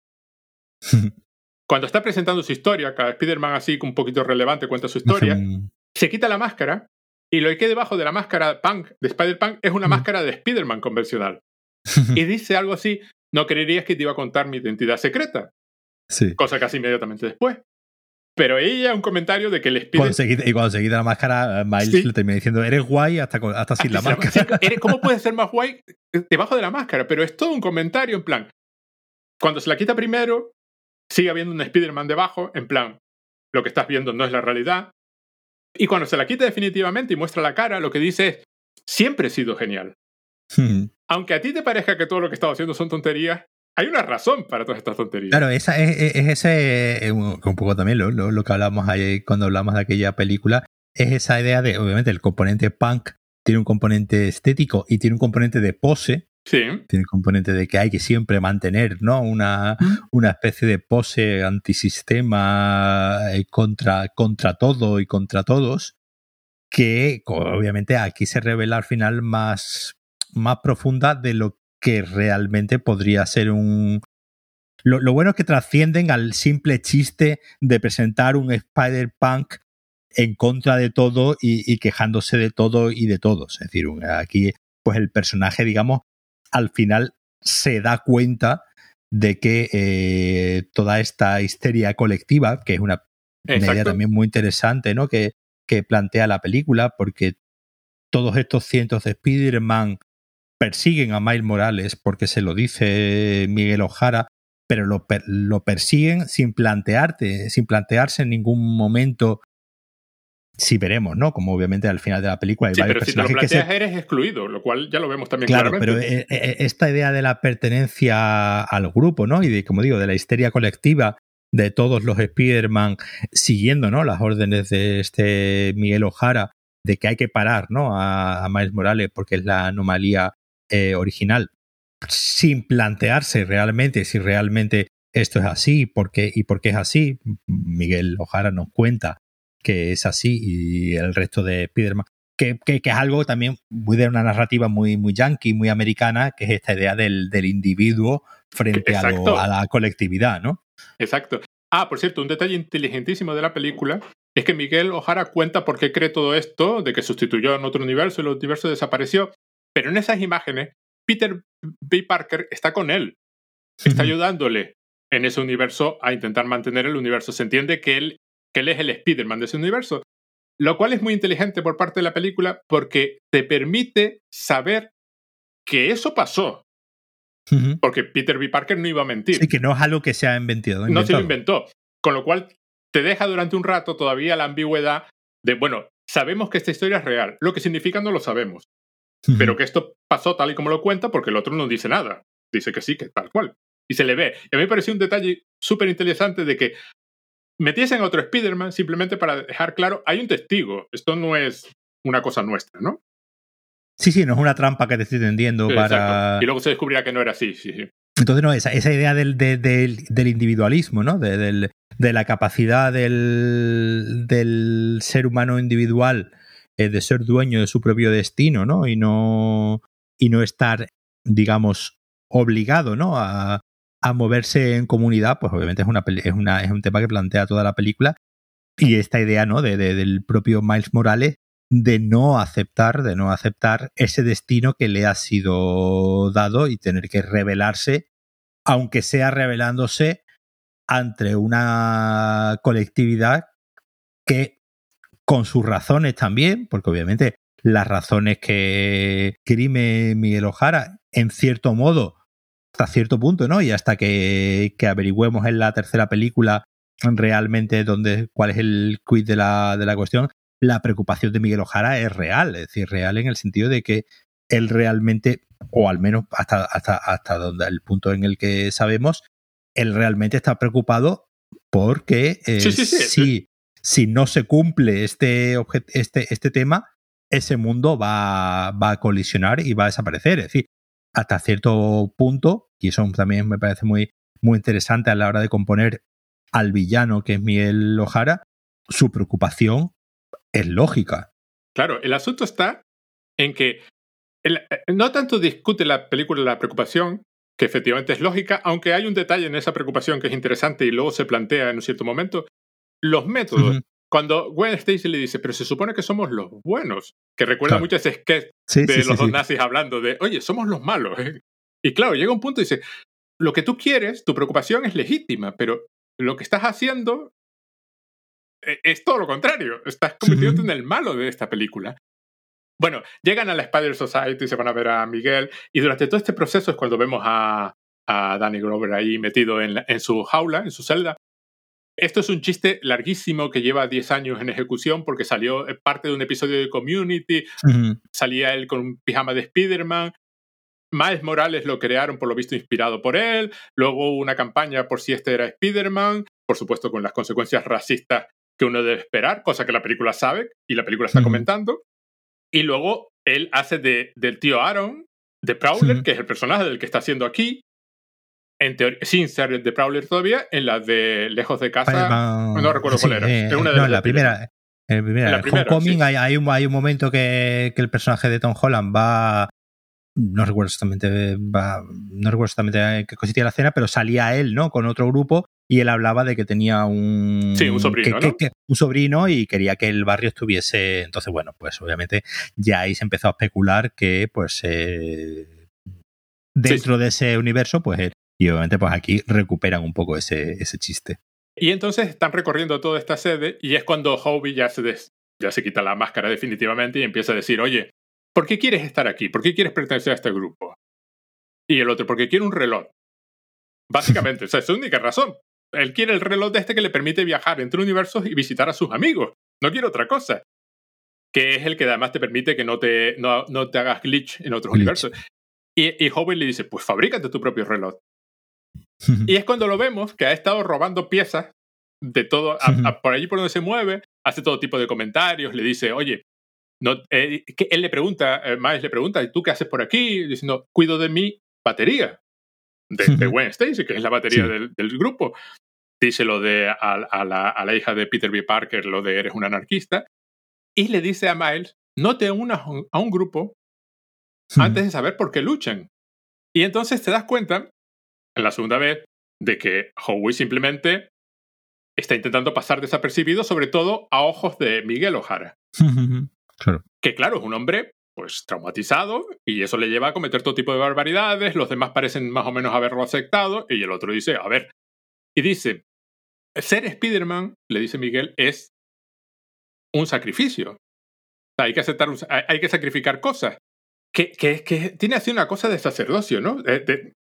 cuando está presentando su historia, cada Spider-Man así un poquito relevante cuenta su historia, se quita la máscara y lo que hay debajo de la máscara punk de Spider-Punk es una máscara de Spider-Man convencional. y dice algo así, no creerías que te iba a contar mi identidad secreta. Sí. Cosa casi inmediatamente después. Pero ella un comentario de que el Spider... y cuando se quita la máscara, Miles le termina diciendo, eres guay hasta, hasta sin la máscara. ¿Cómo puedes ser más guay debajo de la máscara? Pero es todo un comentario en plan, cuando se la quita primero, sigue habiendo un Spider-Man debajo, en plan, lo que estás viendo no es la realidad. Y cuando se la quita definitivamente y muestra la cara, lo que dice es, siempre he sido genial. Aunque a ti te parezca que todo lo que he estado haciendo son tonterías, hay una razón para todas estas tonterías. Claro, esa es, ese, un poco también lo, lo, que hablamos ayer cuando hablamos de aquella película, es esa idea de, obviamente, el componente punk tiene un componente estético y tiene un componente de pose. Sí. Tiene un componente de que hay que siempre mantener, ¿no? Una, una especie de pose antisistema eh, contra, contra todo y contra todos. Que obviamente aquí se revela al final más, más profunda de lo que realmente podría ser un... Lo, bueno es que trascienden al simple chiste de presentar un Spider-Punk en contra de todo y, quejándose de todo y de todos. Es decir, aquí pues el personaje, digamos, al final se da cuenta de que eh, toda esta histeria colectiva, que es una, idea también muy interesante, ¿no? Que, que plantea la película, porque todos estos cientos de Spider-Man persiguen a Miles Morales porque se lo dice Miguel Ojara, pero lo, lo persiguen sin plantearte, sin plantearse en ningún momento si veremos, ¿no? Como obviamente al final de la película hay sí, pero si te lo planteas eres excluido, lo cual ya lo vemos también claro, pero eh, eh, esta idea de la pertenencia al grupo, ¿no? Y de, como digo, de la histeria colectiva de todos los Spider-Man siguiendo, ¿no? Las órdenes de este Miguel Ojara de que hay que parar, ¿no? A, a Miles Morales porque es la anomalía eh, original sin plantearse realmente si realmente esto es así porque, y por qué es así. Miguel Ojara nos cuenta que es así y el resto de Spiderman. Que, que, es algo también muy de una narrativa muy, muy yankee, muy americana, que es esta idea del, del individuo frente a, a, la colectividad, ¿no? Exacto. Ah, por cierto, un detalle inteligentísimo de la película es que Miguel Ojara cuenta por qué cree todo esto, de que sustituyó en otro universo y el universo desapareció, pero en esas imágenes, Peter B. Parker está con él. Está ayudándole en ese universo a intentar mantener el universo. Se entiende que él, que él es el Spider-Man de ese universo. Lo cual es muy inteligente por parte de la película porque te permite saber que eso pasó. Porque Peter B. Parker no iba a mentir. Y que no es algo que se ha inventado. No se lo inventó. Con lo cual te deja durante un rato todavía la ambigüedad de, bueno, sabemos que esta historia es real. Lo que significa no lo sabemos pero que esto pasó tal y como lo cuenta porque el otro no dice nada. Dice que sí, que tal cual. Y se le ve. Y a mí me pareció un detalle súper interesante de que metiesen otro Spider-Man simplemente para dejar claro, hay un testigo, esto no es una cosa nuestra, ¿no? Sí, sí, no es una trampa que te estoy tendiendo para... Y luego se descubrirá que no era así, sí, sí. Entonces, no, esa, esa idea del, del, individualismo, ¿no? De, del, de la capacidad del, del ser humano individual eh, de ser dueño de su propio destino, ¿no? Y no, y no estar, digamos, obligado, ¿no? A, a moverse en comunidad, pues obviamente es, una, es, un tema que plantea toda la película. Y esta idea, ¿no? De, del propio Miles Morales de no aceptar, de no aceptar ese destino que le ha sido dado y tener que rebelarse, aunque sea rebelándose ante una colectividad que con sus razones también, porque obviamente las razones que crime Miguel Ojara, en cierto modo, hasta cierto punto, ¿no? Y hasta que, que averigüemos en la tercera película realmente dónde, cuál es el quid de la, de la cuestión, la preocupación de Miguel Ojara es real, es decir, real en el sentido de que él realmente, o al menos hasta, hasta, hasta donde el punto en el que sabemos, él realmente está preocupado porque eh, sí, sí, sí si no se cumple este, este, este tema, ese mundo va, va, a colisionar y va a desaparecer. Es decir, hasta cierto punto, y eso también me parece muy, muy interesante a la hora de componer al villano que es Miguel Ojara, su preocupación es lógica. Claro, el asunto está en que no tanto discute la película la preocupación, que efectivamente es lógica, aunque hay un detalle en esa preocupación que es interesante y luego se plantea en un cierto momento. Los métodos. Cuando Gwen Stacy le dice, pero se supone que somos los buenos, que recuerda mucho ese sketch de los dos nazis hablando de, oye, somos los malos. Y claro, llega un punto y dice, lo que tú quieres, tu preocupación es legítima, pero lo que estás haciendo e, es todo lo contrario. Estás convirtiéndote en el malo de esta película. Bueno, llegan a la Spider Society, se van a ver a Miguel, y durante todo este proceso es cuando vemos a, a Danny Grover ahí metido en, en, su jaula, en su celda. Esto es un chiste larguísimo que lleva 10 años en ejecución porque salió parte de un episodio de Community, salía él con un pijama de Spider-Man, Miles Morales lo crearon por lo visto inspirado por él, luego hubo una campaña por si este era Spider-Man, por supuesto con las consecuencias racistas que uno debe esperar, cosa que la película sabe y la película está comentando. Y luego él hace de, del tío Aaron, de Prowler, que es el personaje del que está haciendo aquí, en teoría, sin ser de Prowler todavía, en la de Lejos de Casa. no recuerdo cuál era. Eh, una de no, la primera. En primera, Homecoming hay, un, hay un momento que, que, el personaje de Tom Holland va. No recuerdo exactamente, va, no recuerdo exactamente qué consistía la cena, pero salía él, ¿no? Con otro grupo y él hablaba de que tenía un, sí, un sobrino, un sobrino y quería que el barrio estuviese. Entonces, bueno, pues obviamente ya ahí se empezó a especular que, pues, eh, dentro de ese universo, pues, y obviamente, pues aquí recuperan un poco ese, ese chiste. Y entonces están recorriendo toda esta sede y es cuando Hobie ya se, ya se quita la máscara definitivamente y empieza a decir, oye, ¿por qué quieres estar aquí? ¿Por qué quieres pertenecer a este grupo? Y el otro, porque quiere un reloj. Básicamente, o sea, es su única razón. Él quiere el reloj de este que le permite viajar entre universos y visitar a sus amigos. No quiere otra cosa. Que es el que además te permite que no te, no, no te hagas glitch en otros universos. Y, y le dice, pues fabrícate tu propio reloj. Y es cuando lo vemos que ha estado robando piezas de todo, por allí por donde se mueve, hace todo tipo de comentarios, le dice, oye, no, eh, que él le pregunta, eh, Miles le pregunta, ¿y tú qué haces por aquí? Diciendo, cuido de mi batería de, Gwen Stacy, que es la batería del, grupo. Dice lo de a, la, hija de Peter B. Parker, lo de eres un anarquista. Y le dice a Miles, no te unas a un grupo antes de saber por qué luchan. Y entonces te das cuenta, en la segunda vez, de que Howie simplemente está intentando pasar desapercibido, sobre todo a ojos de Miguel O'Hara. Que claro, es un hombre pues traumatizado y eso le lleva a cometer todo tipo de barbaridades, los demás parecen más o menos haberlo aceptado y el otro dice, a ver, y dice, ser Spider-Man, le dice Miguel, es un sacrificio. hay que aceptar, hay que sacrificar cosas. Que, que, que, tiene así una cosa de sacerdocio, ¿no?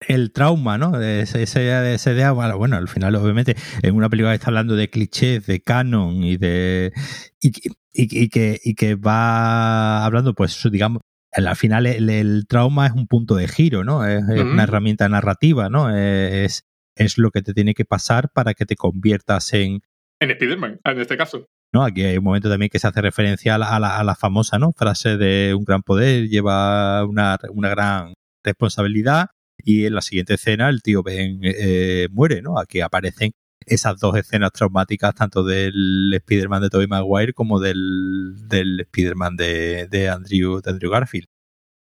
El trauma, ¿no? Ese, ese, ese bueno, al final, obviamente, en una película que está hablando de clichés, de canon y de. Y, y, que, y que va hablando, pues, digamos, al final el, trauma es un punto de giro, ¿no? Es, una herramienta narrativa, ¿no? Es, es lo que te tiene que pasar para que te conviertas en. En Spider-Man, en este caso. ¿No? Aquí hay un momento también que se hace referencia a la, a la, famosa ¿no? frase de un gran poder lleva una, una, gran responsabilidad y en la siguiente escena el tío Ben eh, muere, ¿no? Aquí aparecen esas dos escenas traumáticas tanto del Spider-Man de Tobey Maguire como del, del Spider-Man de, de, Andrew, de Andrew Garfield.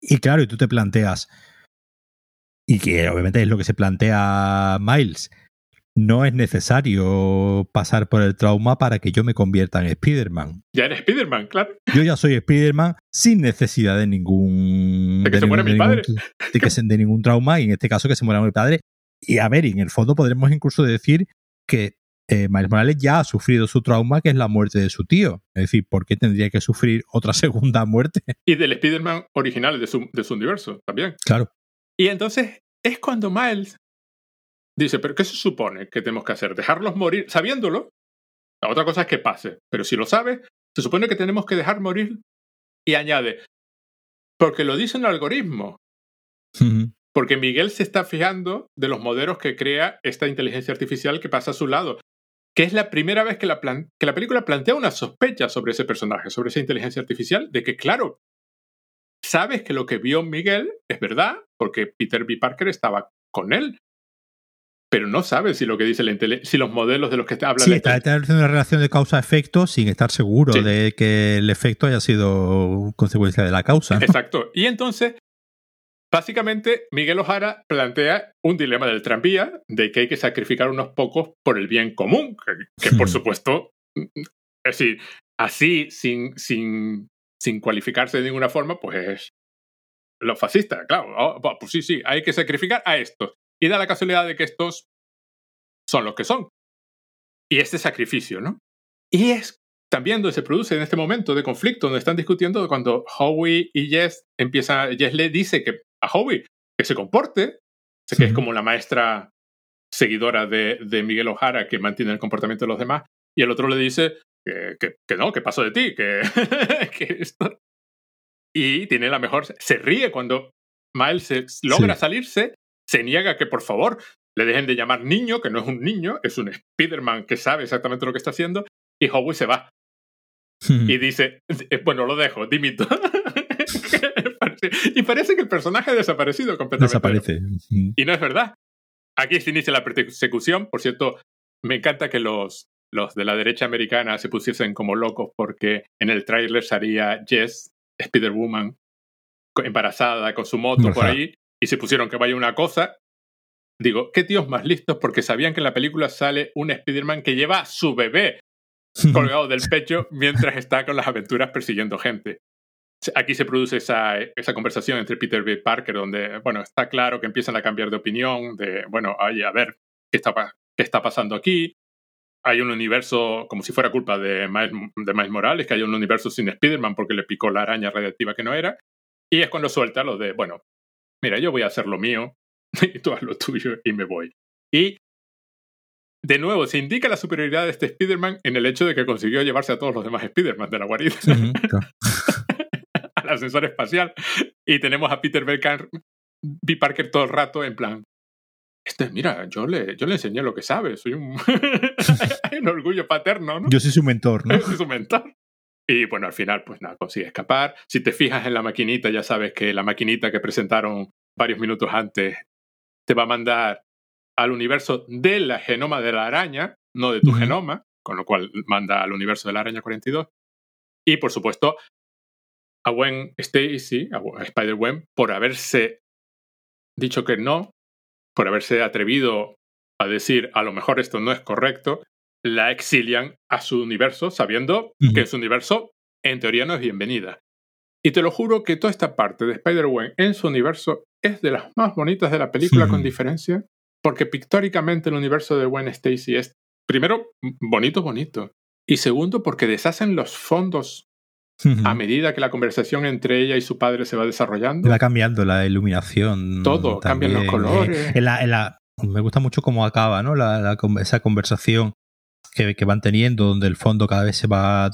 Y claro, y tú te planteas, y que obviamente es lo que se plantea Miles, no es necesario pasar por el trauma para que yo me convierta en Spider-Man. Ya eres Spider-Man, claro. Yo ya soy Spider-Man sin necesidad de ningún. De que se muera mi padre. De, que, de ningún trauma, y en este caso que se muera mi padre. Y a ver, en el fondo podremos incluso decir que eh, Miles Morales ya ha sufrido su trauma, que es la muerte de su tío. Es decir, ¿por qué tendría que sufrir otra segunda muerte? Y del Spider-Man original de su, de su universo también. Claro. Y entonces es cuando Miles Dice, pero ¿qué se supone que tenemos que hacer? ¿Dejarlos morir sabiéndolo? La otra cosa es que pase, pero si lo sabes, se supone que tenemos que dejar morir y añade, porque lo dice el algoritmo. Porque Miguel se está fijando de los modelos que crea esta inteligencia artificial que pasa a su lado, que es la primera vez que la, que la película plantea una sospecha sobre ese personaje, sobre esa inteligencia artificial, de que, claro, sabes que lo que vio Miguel es verdad, porque Peter B. Parker estaba con él, pero no sabes si lo que dice la si los modelos de los que te habla sí, está haciendo una relación de causa-efecto sin estar seguro de que el efecto haya sido consecuencia de la causa. Exacto. Y entonces Básicamente, Miguel Ojara plantea un dilema del tranvía, de que hay que sacrificar unos pocos por el bien común, que, por supuesto, es decir, así, sin, sin, sin cualificarse de ninguna forma, pues es lo fascista, claro. Oh, pues sí, sí, hay que sacrificar a estos. Y da la casualidad de que estos son los que son. Y este sacrificio, ¿no? Y es también donde se produce en este momento de conflicto, donde están discutiendo cuando Howie y Jess empiezan, Jess le dice que a Howie que se comporte, que es como la maestra seguidora de, de, Miguel O'Hara que mantiene el comportamiento de los demás, y el otro le dice que, que, no, que pasó de ti, que, que esto... Y tiene la mejor... Se ríe cuando Miles logra salirse, se niega que por favor le dejen de llamar niño, que no es un niño, es un Spider-Man que sabe exactamente lo que está haciendo, y Howie se va. y dice, eh, bueno, lo dejo, dimito. y parece que el personaje ha desaparecido completamente. Desaparece. Y no es verdad. Aquí se inicia la persecución. Por cierto, me encanta que los, los de la derecha americana se pusiesen como locos porque en el tráiler salía Jess, Spider-Woman, embarazada con su moto por ahí, y se pusieron que vaya una cosa. Digo, qué tíos más listos porque sabían que en la película sale un Spider-Man que lleva a su bebé colgado del pecho mientras está con las aventuras persiguiendo gente. Aquí se produce esa, esa conversación entre Peter y Parker, donde, bueno, está claro que empiezan a cambiar de opinión, de, bueno, ay, a ver, ¿qué está, qué está pasando aquí? Hay un universo, como si fuera culpa de Miles, de Miles Morales, que hay un universo sin Spider-Man porque le picó la araña radiactiva que no era. Y es cuando suelta lo de, bueno, mira, yo voy a hacer lo mío y tú haz lo tuyo y me voy. Y de nuevo, se indica la superioridad de este Spider-Man en el hecho de que consiguió llevarse a todos los demás Spider-Man de la guarida. al ascensor espacial. Y tenemos a Peter Belkan, B. Parker todo el rato en plan. Este, mira, yo le, yo le enseñé lo que sabe, soy un, un orgullo paterno, ¿no? Yo soy su mentor, ¿no? Yo soy su mentor. Y bueno, al final, pues nada, consigue escapar. Si te fijas en la maquinita, ya sabes que la maquinita que presentaron varios minutos antes te va a mandar al universo de la genoma de la araña, no de tu genoma, con lo cual manda al universo de la araña 42. Y por supuesto, a Gwen Stacy, a Spider-Gwen, por haberse dicho que no, por haberse atrevido a decir a lo mejor esto no es correcto, la exilian a su universo sabiendo que su universo en teoría no es bienvenida. Y te lo juro que toda esta parte de Spider-Gwen en su universo es de las más bonitas de la película con diferencia, porque pictóricamente el universo de Gwen Stacy es, primero, bonito, bonito, y segundo, porque deshacen los fondos a medida que la conversación entre ella y su padre se va desarrollando. Va cambiando la iluminación. Todo, cambian los colores. me gusta mucho cómo acaba, ¿no? esa conversación que, van teniendo, donde el fondo cada vez se va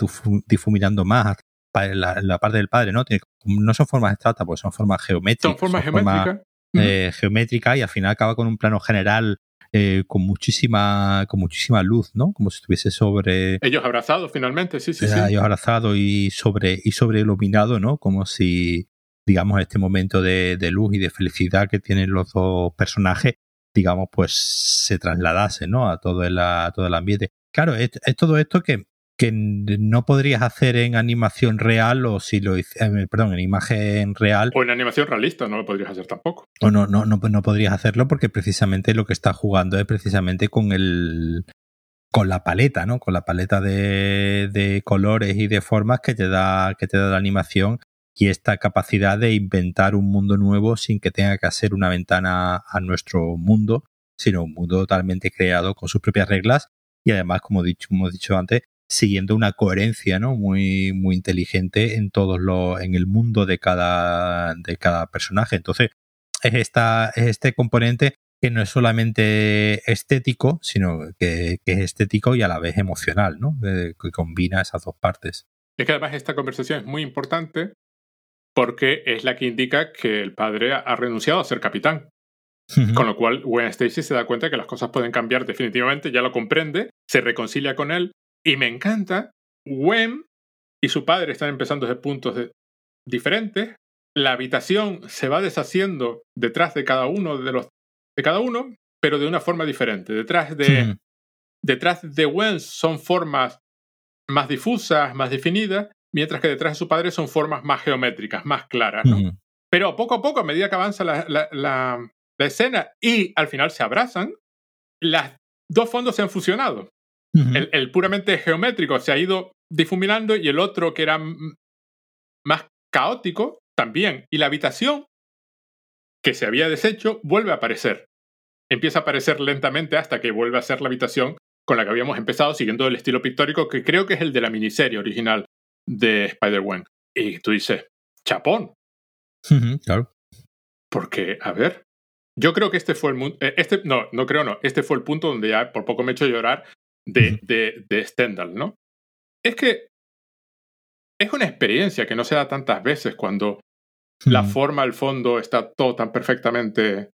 difuminando más. La, la parte del padre, ¿no? no son formas abstractas, pues son formas geométricas. Son formas geométricas. Eh, geométrica y al final acaba con un plano general eh, con muchísima con muchísima luz, ¿no? Como si estuviese sobre ellos abrazados finalmente, sí, sí, sí. Ellos abrazados y sobre y sobre iluminado, ¿no? Como si digamos este momento de, de, luz y de felicidad que tienen los dos personajes, digamos, pues se trasladase, ¿no? A todo el, a todo el ambiente. Claro, es todo esto que que no podrías hacer en animación real o si lo eh, perdón, en imagen real. O en animación realista, no lo podrías hacer tampoco. O no, no, no, no podrías hacerlo porque precisamente lo que está jugando es precisamente con el con la paleta, ¿no? Con la paleta de, de colores y de formas que te da, que te da la animación y esta capacidad de inventar un mundo nuevo sin que tenga que hacer una ventana a nuestro mundo, sino un mundo totalmente creado con sus propias reglas y además, como, dicho, hemos dicho antes, siguiendo una coherencia ¿no? muy, muy inteligente en todos los, en el mundo de cada, de cada personaje. Entonces, es, esta, es este componente que no es solamente estético, sino que, es estético y a la vez emocional, ¿no? que combina esas dos partes. Es que además esta conversación es muy importante porque es la que indica que el padre ha renunciado a ser capitán. Con lo cual, Gwen Stacy se da cuenta que las cosas pueden cambiar definitivamente, ya lo comprende, se reconcilia con él y me encanta, Gwen y su padre están empezando desde puntos diferentes. La habitación se va deshaciendo detrás de cada uno de los de cada uno, pero de una forma diferente. Detrás de detrás de Gwen son formas más difusas, más definidas, mientras que detrás de su padre son formas más geométricas, más claras. Pero poco a poco, a medida que avanza la, la, la, escena y al final se abrazan, los dos fondos se han fusionado. el, el, puramente geométrico se ha ido difuminando y el otro que era más caótico también. Y la habitación que se había deshecho vuelve a aparecer. Empieza a aparecer lentamente hasta que vuelve a ser la habitación con la que habíamos empezado, siguiendo el estilo pictórico que creo que es el de la miniserie original de Spider-Man. Y tú dices, chapón. claro. Porque, a ver, yo creo que este fue el eh, este no, no creo no, este fue el punto donde ya por poco me he hecho llorar de, de, de Stendhal, ¿no? Es que es una experiencia que no se da tantas veces cuando la forma, el fondo está todo tan perfectamente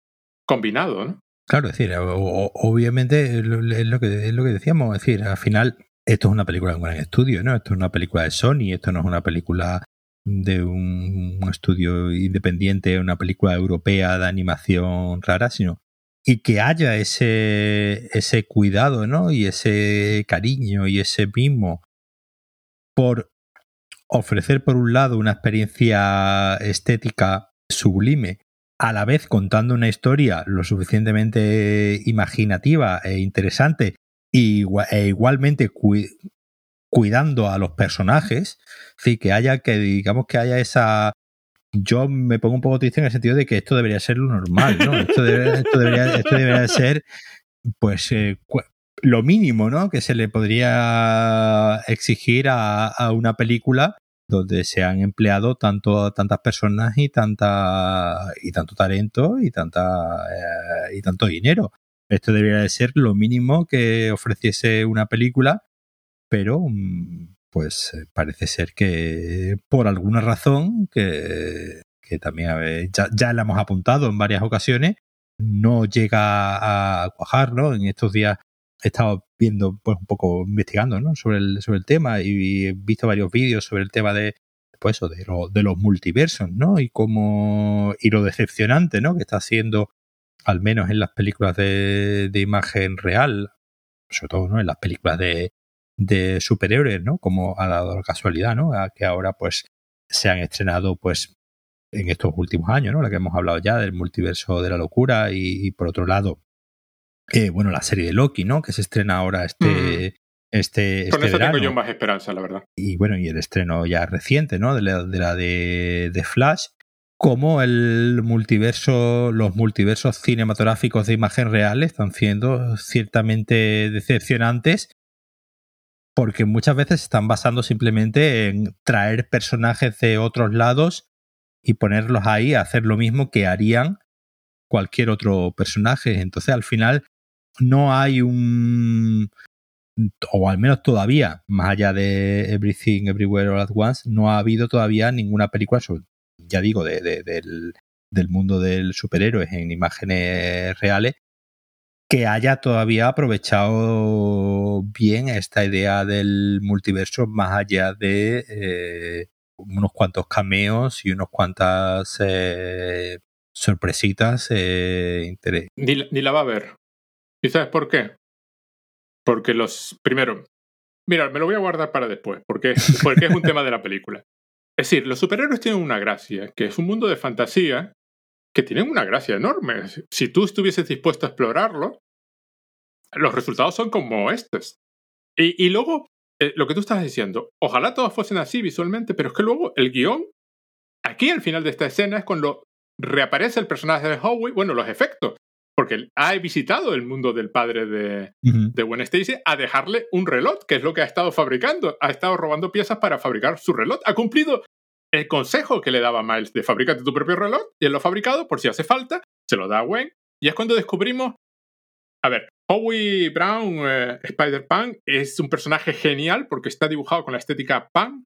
combinado, ¿no? Claro, es decir, obviamente es lo, que, es lo que decíamos, es decir, al final esto es una película de un gran estudio, ¿no? Esto es una película de Sony, esto no es una película de un, estudio independiente, una película europea de animación rara, sino y que haya ese, ese cuidado, ¿no? Y ese cariño y ese mismo por ofrecer por un lado una experiencia estética sublime, a la vez contando una historia lo suficientemente imaginativa e interesante e igualmente cuidando a los personajes, sí, que haya que digamos que haya esa yo me pongo un poco triste en el sentido de que esto debería ser lo normal, ¿no? Esto, debería, ser pues eh, lo mínimo, ¿no? Que se le podría exigir a, una película donde se han empleado tanto tantas personas y tanta y tanto talento y tanta eh, y tanto dinero. Esto debería de ser lo mínimo que ofreciese una película, pero mm, pues eh, parece ser que por alguna razón que, también ya, ya la hemos apuntado en varias ocasiones, no llega a cuajar, ¿no? En estos días he estado viendo, pues un poco investigando, ¿no? Sobre el, sobre el tema y he visto varios vídeos sobre el tema de, pues eso, de, de los multiversos, ¿no? Y cómo, y lo decepcionante, ¿no? Que está haciendo, al menos en las películas de, de imagen real, sobre todo, ¿no? En las películas de, de superhéroes, ¿no? Como ha dado la casualidad, ¿no? A que ahora, pues, se han estrenado, pues, en estos últimos años, ¿no? La que hemos hablado ya del multiverso de la locura y por otro lado, eh, bueno, la serie de Loki, ¿no? Que se estrena ahora este, mm. este, Con este eso tengo yo más esperanza, la verdad. Y bueno, y el estreno ya reciente, ¿no? De la de, de, Flash, como el multiverso, los multiversos cinematográficos de imagen real están siendo ciertamente decepcionantes porque muchas veces están basando simplemente en traer personajes de otros lados y ponerlos ahí a hacer lo mismo que harían cualquier otro personaje. Entonces, al final, no hay un o al menos todavía, más allá de Everything Everywhere All at Once, no ha habido todavía ninguna película, ya digo, de, del, del, mundo del superhéroe en imágenes reales, que haya todavía aprovechado bien esta idea del multiverso más allá de eh, unos cuantos cameos y unos cuantas eh, sorpresitas eh, ni, ni la va a ver. ¿Y sabes por qué? Porque los. Primero, mira, me lo voy a guardar para después, porque, porque es un tema de la película. Es decir, los superhéroes tienen una gracia, que es un mundo de fantasía que tienen una gracia enorme. Si tú estuvieses dispuesto a explorarlo, los resultados son como estos. Y, y luego, eh, lo que tú estás diciendo, ojalá todos fuesen así visualmente, pero es que luego el guion, aquí al final de esta escena es cuando reaparece el personaje de Howie, bueno, los efectos porque ha visitado el mundo del padre de, de Gwen Stacy a dejarle un reloj, que es lo que ha estado fabricando. Ha estado robando piezas para fabricar su reloj. Ha cumplido el consejo que le daba Miles de fabricarte tu propio reloj, y él lo ha fabricado por si hace falta, se lo da a Gwen. Y es cuando descubrimos. A ver, Howie Brown, eh, Spider-Pan, es un personaje genial porque está dibujado con la estética pan,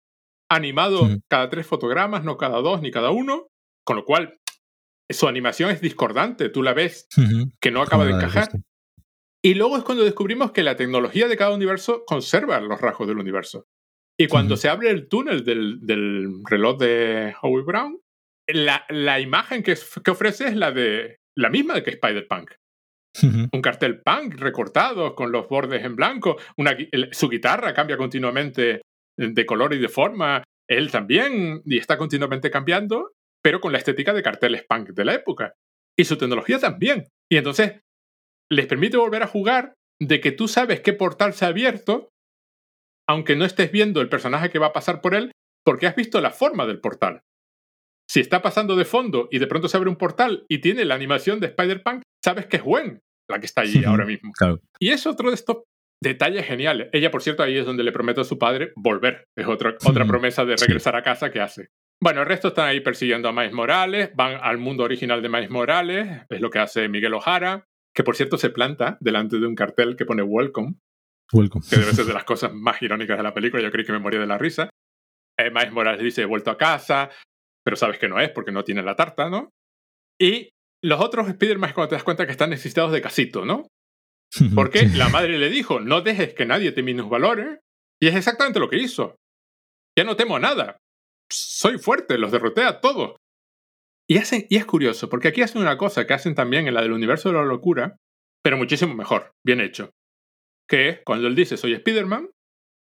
animado cada tres fotogramas, no cada dos ni cada uno, con lo cual su animación es discordante, tú la ves que no acaba de encajar. Y luego es cuando descubrimos que la tecnología de cada universo conserva los rasgos del universo. Y cuando se abre el túnel del, del reloj de Howie Brown, la, la imagen que, que, ofrece es la de la misma que Spider-Punk. Un cartel punk recortado con los bordes en blanco. Una, su guitarra cambia continuamente de color y de forma. Él también, y está continuamente cambiando. pero con la estética de carteles punk de la época. Y su tecnología también. Y entonces les permite volver a jugar de que tú sabes qué portal se ha abierto, aunque no estés viendo el personaje que va a pasar por él, porque has visto la forma del portal. Si está pasando de fondo y de pronto se abre un portal y tiene la animación de Spider-Punk, sabes que es Gwen la que está allí ahora mismo. Y es otro de estos detalles geniales. Ella, por cierto, ahí es donde le promete a su padre volver. Es otra, otra promesa de regresar a casa que hace. Bueno, el resto están ahí persiguiendo a Miles Morales, van al mundo original de Miles Morales, es lo que hace Miguel Ojara, que por cierto se planta delante de un cartel que pone Welcome. Welcome. Que debe ser de las cosas más irónicas de la película, yo creí que me moría de la risa. Eh, Miles Morales dice, he vuelto a casa, pero sabes que no es porque no tiene la tarta, ¿no? Y los otros Spider-Man cuando te das cuenta que están necesitados de casito, ¿no? Porque la madre le dijo, no dejes que nadie te valores. Y es exactamente lo que hizo. Ya no temo nada. Soy fuerte, los derroté a todos. Y, hacen, y es curioso, porque aquí hacen una cosa que hacen también en la del universo de la locura, pero muchísimo mejor, bien hecho. Que es cuando él dice, soy Spider-Man,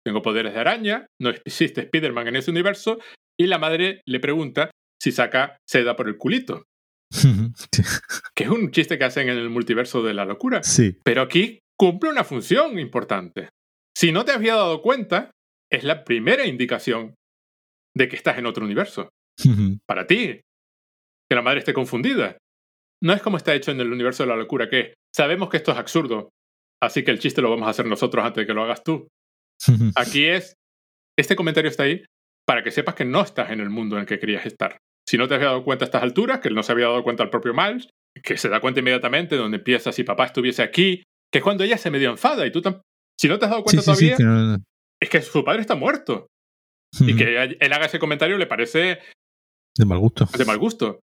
tengo poderes de araña, no existe Spider-Man en ese universo, y la madre le pregunta si saca seda por el culito. que es un chiste que hacen en el multiverso de la locura. Sí. Pero aquí cumple una función importante. Si no te habías dado cuenta, es la primera indicación de que estás en otro universo. Para ti. Que la madre esté confundida. No es como está hecho en el universo de la locura, que sabemos que esto es absurdo, así que el chiste lo vamos a hacer nosotros antes de que lo hagas tú. Aquí es, este comentario está ahí para que sepas que no estás en el mundo en el que querías estar. Si no te has dado cuenta a estas alturas, que no se había dado cuenta el propio Miles, que se da cuenta inmediatamente donde empieza si papá estuviese aquí, que es cuando ella se medio enfada y tú si no te has dado cuenta todavía, es que su padre está muerto. Y que él haga ese comentario le parece de mal gusto. De mal gusto.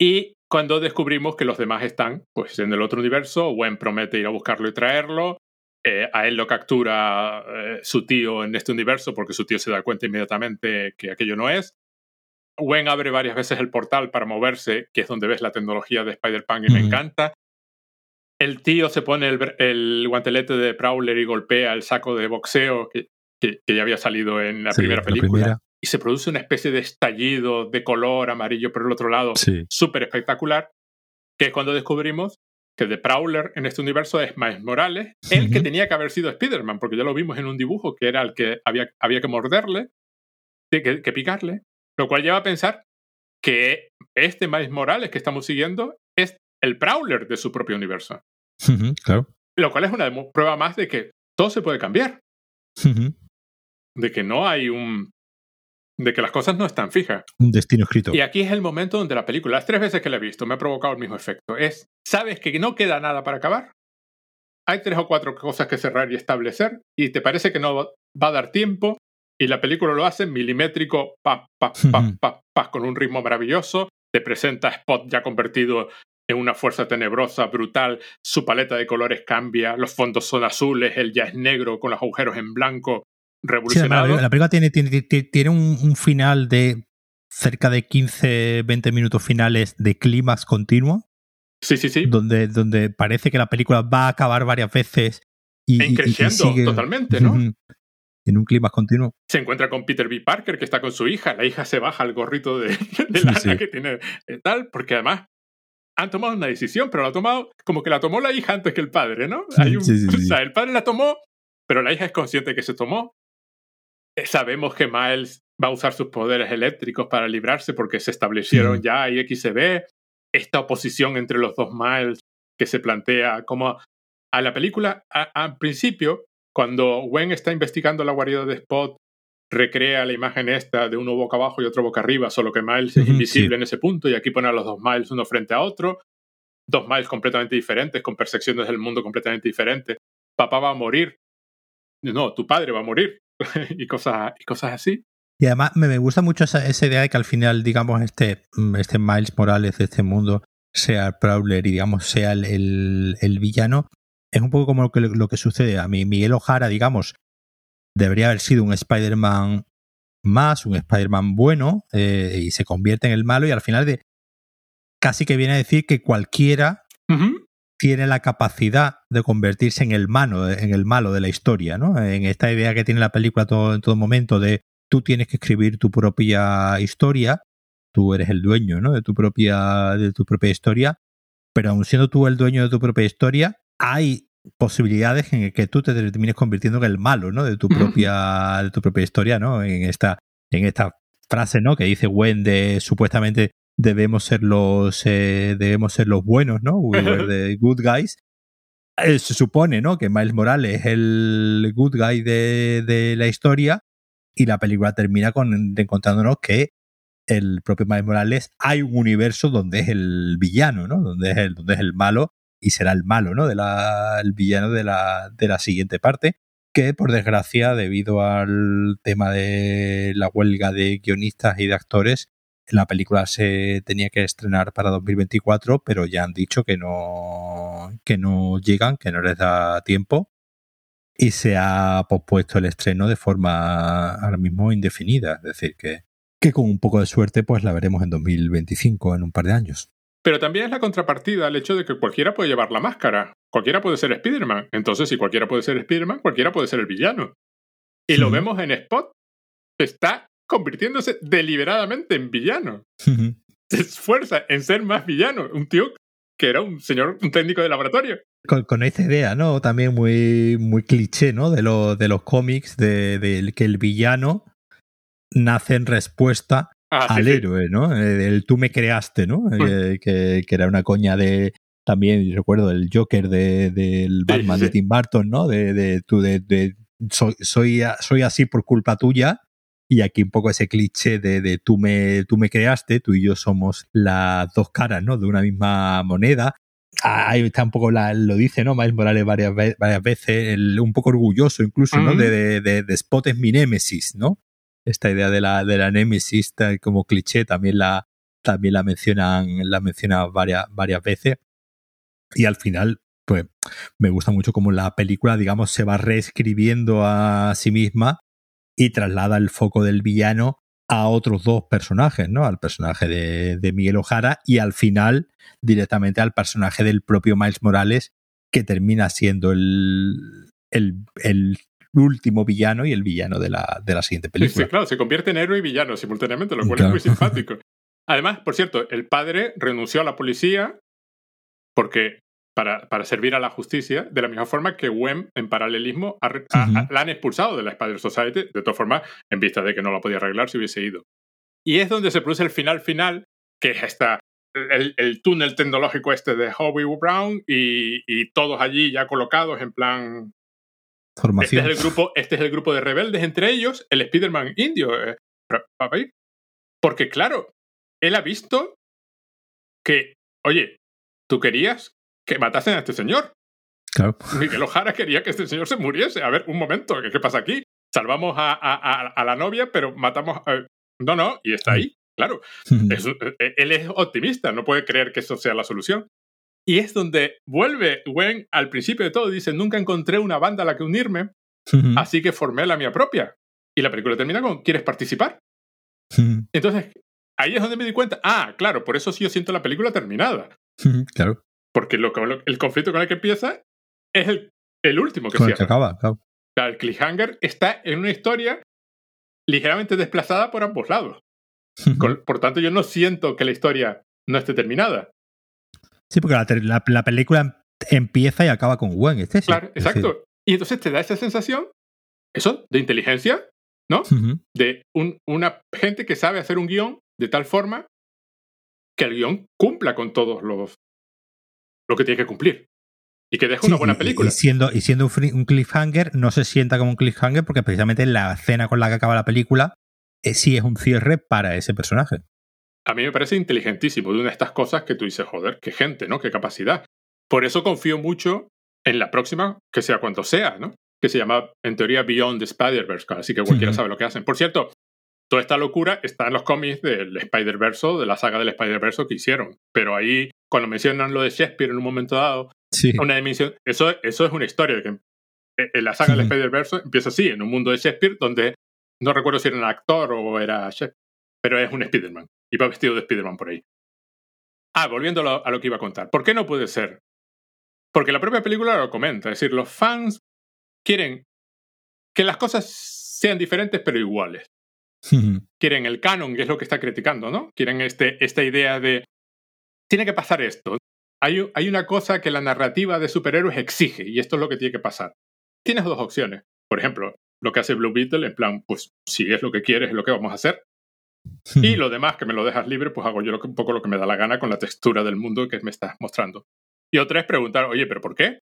Y cuando descubrimos que los demás están pues en el otro universo, Gwen promete ir a buscarlo y traerlo. Eh, a él lo captura eh, su tío en este universo porque su tío se da cuenta inmediatamente que aquello no es. Gwen abre varias veces el portal para moverse, que es donde ves la tecnología de Spider-Punk y me encanta. El tío se pone el, guantelete de Prowler y golpea el saco de boxeo que, ya había salido en la primera película. Y se produce una especie de estallido de color amarillo por el otro lado, súper espectacular, que es cuando descubrimos que The Prowler en este universo es Miles Morales, el que tenía que haber sido Spider-Man, porque ya lo vimos en un dibujo que era el que había, había que morderle, que, que picarle, lo cual lleva a pensar que este Miles Morales que estamos siguiendo es el Prowler de su propio universo. claro. Lo cual es una prueba más de que todo se puede cambiar. De que no hay un. De que las cosas no están fijas. Un destino escrito. Y aquí es el momento donde la película, las tres veces que la he visto, me ha provocado el mismo efecto. Es, sabes que no queda nada para acabar. Hay tres o cuatro cosas que cerrar y establecer, y te parece que no va a dar tiempo, y la película lo hace milimétrico, pa, pa, pa, pa, pa, con un ritmo maravilloso. Te presenta a Spot ya convertido en una fuerza tenebrosa, brutal. Su paleta de colores cambia, los fondos son azules, él ya es negro con los agujeros en blanco, revolucionado. la, película tiene, tiene, tiene un, final de cerca de 15, 20 minutos finales de clímax continuo. Sí, sí, sí. Donde, donde parece que la película va a acabar varias veces y, e creciendo totalmente, ¿no? en un clima continuo. Se encuentra con Peter B. Parker, que está con su hija. La hija se baja el gorrito de, lana que tiene eh, tal, porque además han tomado una decisión, pero la ha tomado como que la tomó la hija antes que el padre, ¿no? Hay un, o sea, el padre la tomó, pero la hija es consciente que se tomó. Eh, sabemos que Miles va a usar sus poderes eléctricos para librarse porque se establecieron ya y X se ve esta oposición entre los dos Miles que se plantea como a la película al principio cuando Gwen está investigando la guarida de Spot, recrea la imagen esta de uno boca abajo y otro boca arriba, solo que Miles es invisible en ese punto y aquí pone a los dos Miles uno frente a otro, dos Miles completamente diferentes, con percepciones del mundo completamente diferentes. Papá va a morir. No, tu padre va a morir. y, cosas, y cosas así. Y además me gusta mucho esa, idea de que al final, digamos, este, este Miles Morales de este mundo sea el Prowler y, digamos, sea el, el villano, es un poco como lo que, lo que sucede a mí. Miguel Ojara, digamos, debería haber sido un Spider-Man más, un Spider-Man bueno, eh, y se convierte en el malo, y al final de, casi que viene a decir que cualquiera tiene la capacidad de convertirse en el, malo, en el malo de la historia, ¿no? En esta idea que tiene la película todo, en todo momento de tú tienes que escribir tu propia historia, tú eres el dueño, ¿no? De tu propia, de tu propia historia, pero aun siendo tú el dueño de tu propia historia, hay posibilidades en que tú te termines convirtiendo en el malo, ¿no? De tu propia, de tu propia historia, ¿no? En esta, en esta frase, ¿no? Que dice Gwen de supuestamente debemos ser los, eh, debemos ser los buenos, ¿no? We were the good guys. Eh, se supone, ¿no? Que Miles Morales es el good guy de, de la historia y la película termina con encontrándonos que el propio Miles Morales hay un universo donde es el villano, ¿no? Donde es el, donde es el malo y será el malo, ¿no? De la, el villano de la, de la siguiente parte, que por desgracia, debido al tema de la huelga de guionistas y de actores, la película se tenía que estrenar para 2024, pero ya han dicho que no, que no llegan, que no les da tiempo. Y se ha pospuesto el estreno de forma ahora mismo indefinida. Es decir, que, que con un poco de suerte, pues la veremos en 2025, en un par de años. Pero también es la contrapartida al hecho de que cualquiera puede llevar la máscara. Cualquiera puede ser Spider-Man. Entonces, si cualquiera puede ser Spider-Man, cualquiera puede ser el villano. Y lo vemos en Spot. Está convirtiéndose deliberadamente en villano. Se esfuerza en ser más villano. Un tío que era un señor, un técnico de laboratorio. Con, esta idea, ¿no? También muy, muy cliché, ¿no? De, lo, de los cómics, de, que el villano nace en respuesta Ah, al héroe, ¿no? El tú me creaste, ¿no? Mm. Eh, que, era una coña de. También recuerdo el Joker del de, Batman de Tim Burton, ¿no? De, de, tú, de, soy, soy, así por culpa tuya. Y aquí un poco ese cliché de, de tú, me, tú me creaste, tú y yo somos las dos caras, ¿no? De una misma moneda. Ahí está un poco la, lo dice, ¿no? Miles Morales varias, varias veces, un poco orgulloso incluso, ¿no? De, de, de, Spot es mi némesis, ¿no? esta idea de la, de la Nemesis como cliché también la, también la mencionan, la mencionan varias, varias veces. Y al final, pues me gusta mucho como la película, digamos, se va reescribiendo a sí misma y traslada el foco del villano a otros dos personajes, ¿no? Al personaje de, de Miguel Ojara y al final directamente al personaje del propio Miles Morales, que termina siendo el, el, el último villano y el villano de la, de la siguiente película. Sí, claro, se convierte en héroe y villano simultáneamente, lo cual es muy simpático. Además, por cierto, el padre renunció a la policía porque para, para, servir a la justicia, de la misma forma que Wem, en paralelismo, la han expulsado de la Spider Society, de todas formas, en vista de que no la podía arreglar si hubiese ido. Y es donde se produce el final final, que es esta, el, el túnel tecnológico este de Hobie Brown y, y, todos allí ya colocados en plan este es, el grupo, este es el grupo de rebeldes, entre ellos el Spider-Man indio. Eh, porque claro, él ha visto que, oye, tú querías que matasen a este señor. Claro. Miguel Ojara quería que este señor se muriese. A ver, un momento, ¿qué, pasa aquí? Salvamos a, a, la novia, pero matamos... A... No, no, y está ahí, claro. Eh, él es optimista, no puede creer que eso sea la solución. Y es donde vuelve Gwen al principio de todo. Dice, nunca encontré una banda a la que unirme, así que formé la mía propia. Y la película termina con, ¿quieres participar? Entonces, ahí es donde me di cuenta, ah, claro, por eso sí yo siento la película terminada. claro. Porque lo, el conflicto con el que empieza es el, el último que se acaba, claro. el cliffhanger está en una historia ligeramente desplazada por ambos lados. por tanto, yo no siento que la historia no esté terminada. Sí, porque la, película empieza y acaba con Gwen, este Claro, exacto. Y entonces te da esa sensación, eso, de inteligencia, ¿no? De una gente que sabe hacer un guion de tal forma que el guion cumpla con todos los lo que tiene que cumplir. Y que deje una buena película. Y, siendo, y siendo un, cliffhanger, no se sienta como un cliffhanger porque precisamente la escena con la que acaba la película eh, sí es un cierre para ese personaje a mí me parece inteligentísimo de una de estas cosas que tú dices, joder, qué gente, ¿no? Qué capacidad. Por eso confío mucho en la próxima, que sea cuanto sea, ¿no? Que se llama, en teoría, Beyond the Spider-Verse, así que cualquiera sabe lo que hacen. Por cierto, toda esta locura está en los cómics del Spider-Verse, de la saga del Spider-Verse que hicieron. Pero ahí, cuando mencionan lo de Shakespeare en un momento dado, una dimensión, eso, eso es una historia. Que en la saga del Spider-Verse empieza así, en un mundo de Shakespeare, donde no recuerdo si era un actor o era Shakespeare, pero es un Spider-Man y va vestido de Spider-Man por ahí. Ah, volviendo a lo, que iba a contar. ¿Por qué no puede ser? Porque la propia película lo comenta. Es decir, los fans quieren que las cosas sean diferentes pero iguales. Quieren el canon, que es lo que está criticando, ¿no? Quieren este, esta idea de, tiene que pasar esto. Hay, hay una cosa que la narrativa de superhéroes exige, y esto es lo que tiene que pasar. Tienes dos opciones. Por ejemplo, lo que hace Blue Beetle, en plan, pues si es lo que quieres, es lo que vamos a hacer. Y lo demás, que me lo dejas libre, pues hago yo un poco lo que me da la gana con la textura del mundo que me estás mostrando. Y otra es preguntar, oye, ¿pero por qué?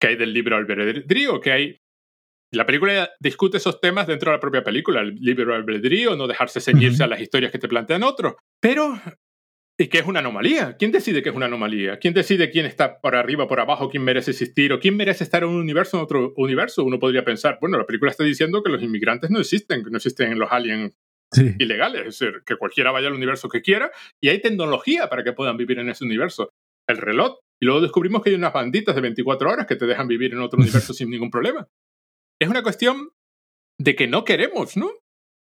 ¿Qué hay del libro albedrío? ¿Qué hay la película discute esos temas dentro de la propia película, el libre albedrío, no dejarse ceñirse a las historias que te plantean otros. Pero, ¿y qué es una anomalía? ¿Quién decide qué es una anomalía? ¿Quién decide quién está por arriba, por abajo, quién merece existir o quién merece estar en un universo, en otro universo? Uno podría pensar, bueno, la película está diciendo que los inmigrantes no existen, que no existen los aliens ilegales, es decir, que cualquiera vaya al universo que quiera y hay tecnología para que puedan vivir en ese universo. El reloj. Y luego descubrimos que hay unas banditas de 24 horas que te dejan vivir en otro universo sin ningún problema es una cuestión de que no queremos, ¿no?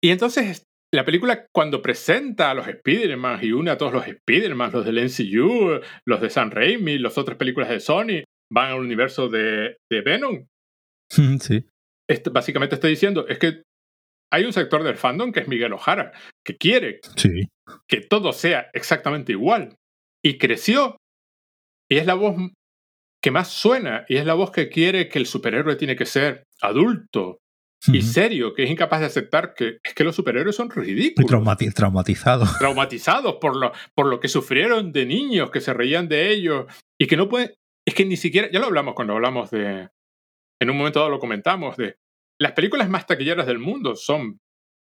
Y entonces la película cuando presenta a los Spider-Man y une a todos los Spider-Man, los del NCU, los de San Raimi, las otras películas de Sony, van al universo de, de Venom. Sí. básicamente está diciendo, es que hay un sector del fandom que es Miguel Ojara, que quiere que todo sea exactamente igual. Y creció. Y es la voz que más suena y es la voz que quiere que el superhéroe tiene que ser adulto y serio, que es incapaz de aceptar que es que los superhéroes son ridículos. traumatizados. Traumatizados por lo, por lo que sufrieron de niños, que se reían de ellos y que no pueden... Es que ni siquiera... Ya lo hablamos cuando hablamos de... En un momento dado lo comentamos de... Las películas más taquilleras del mundo son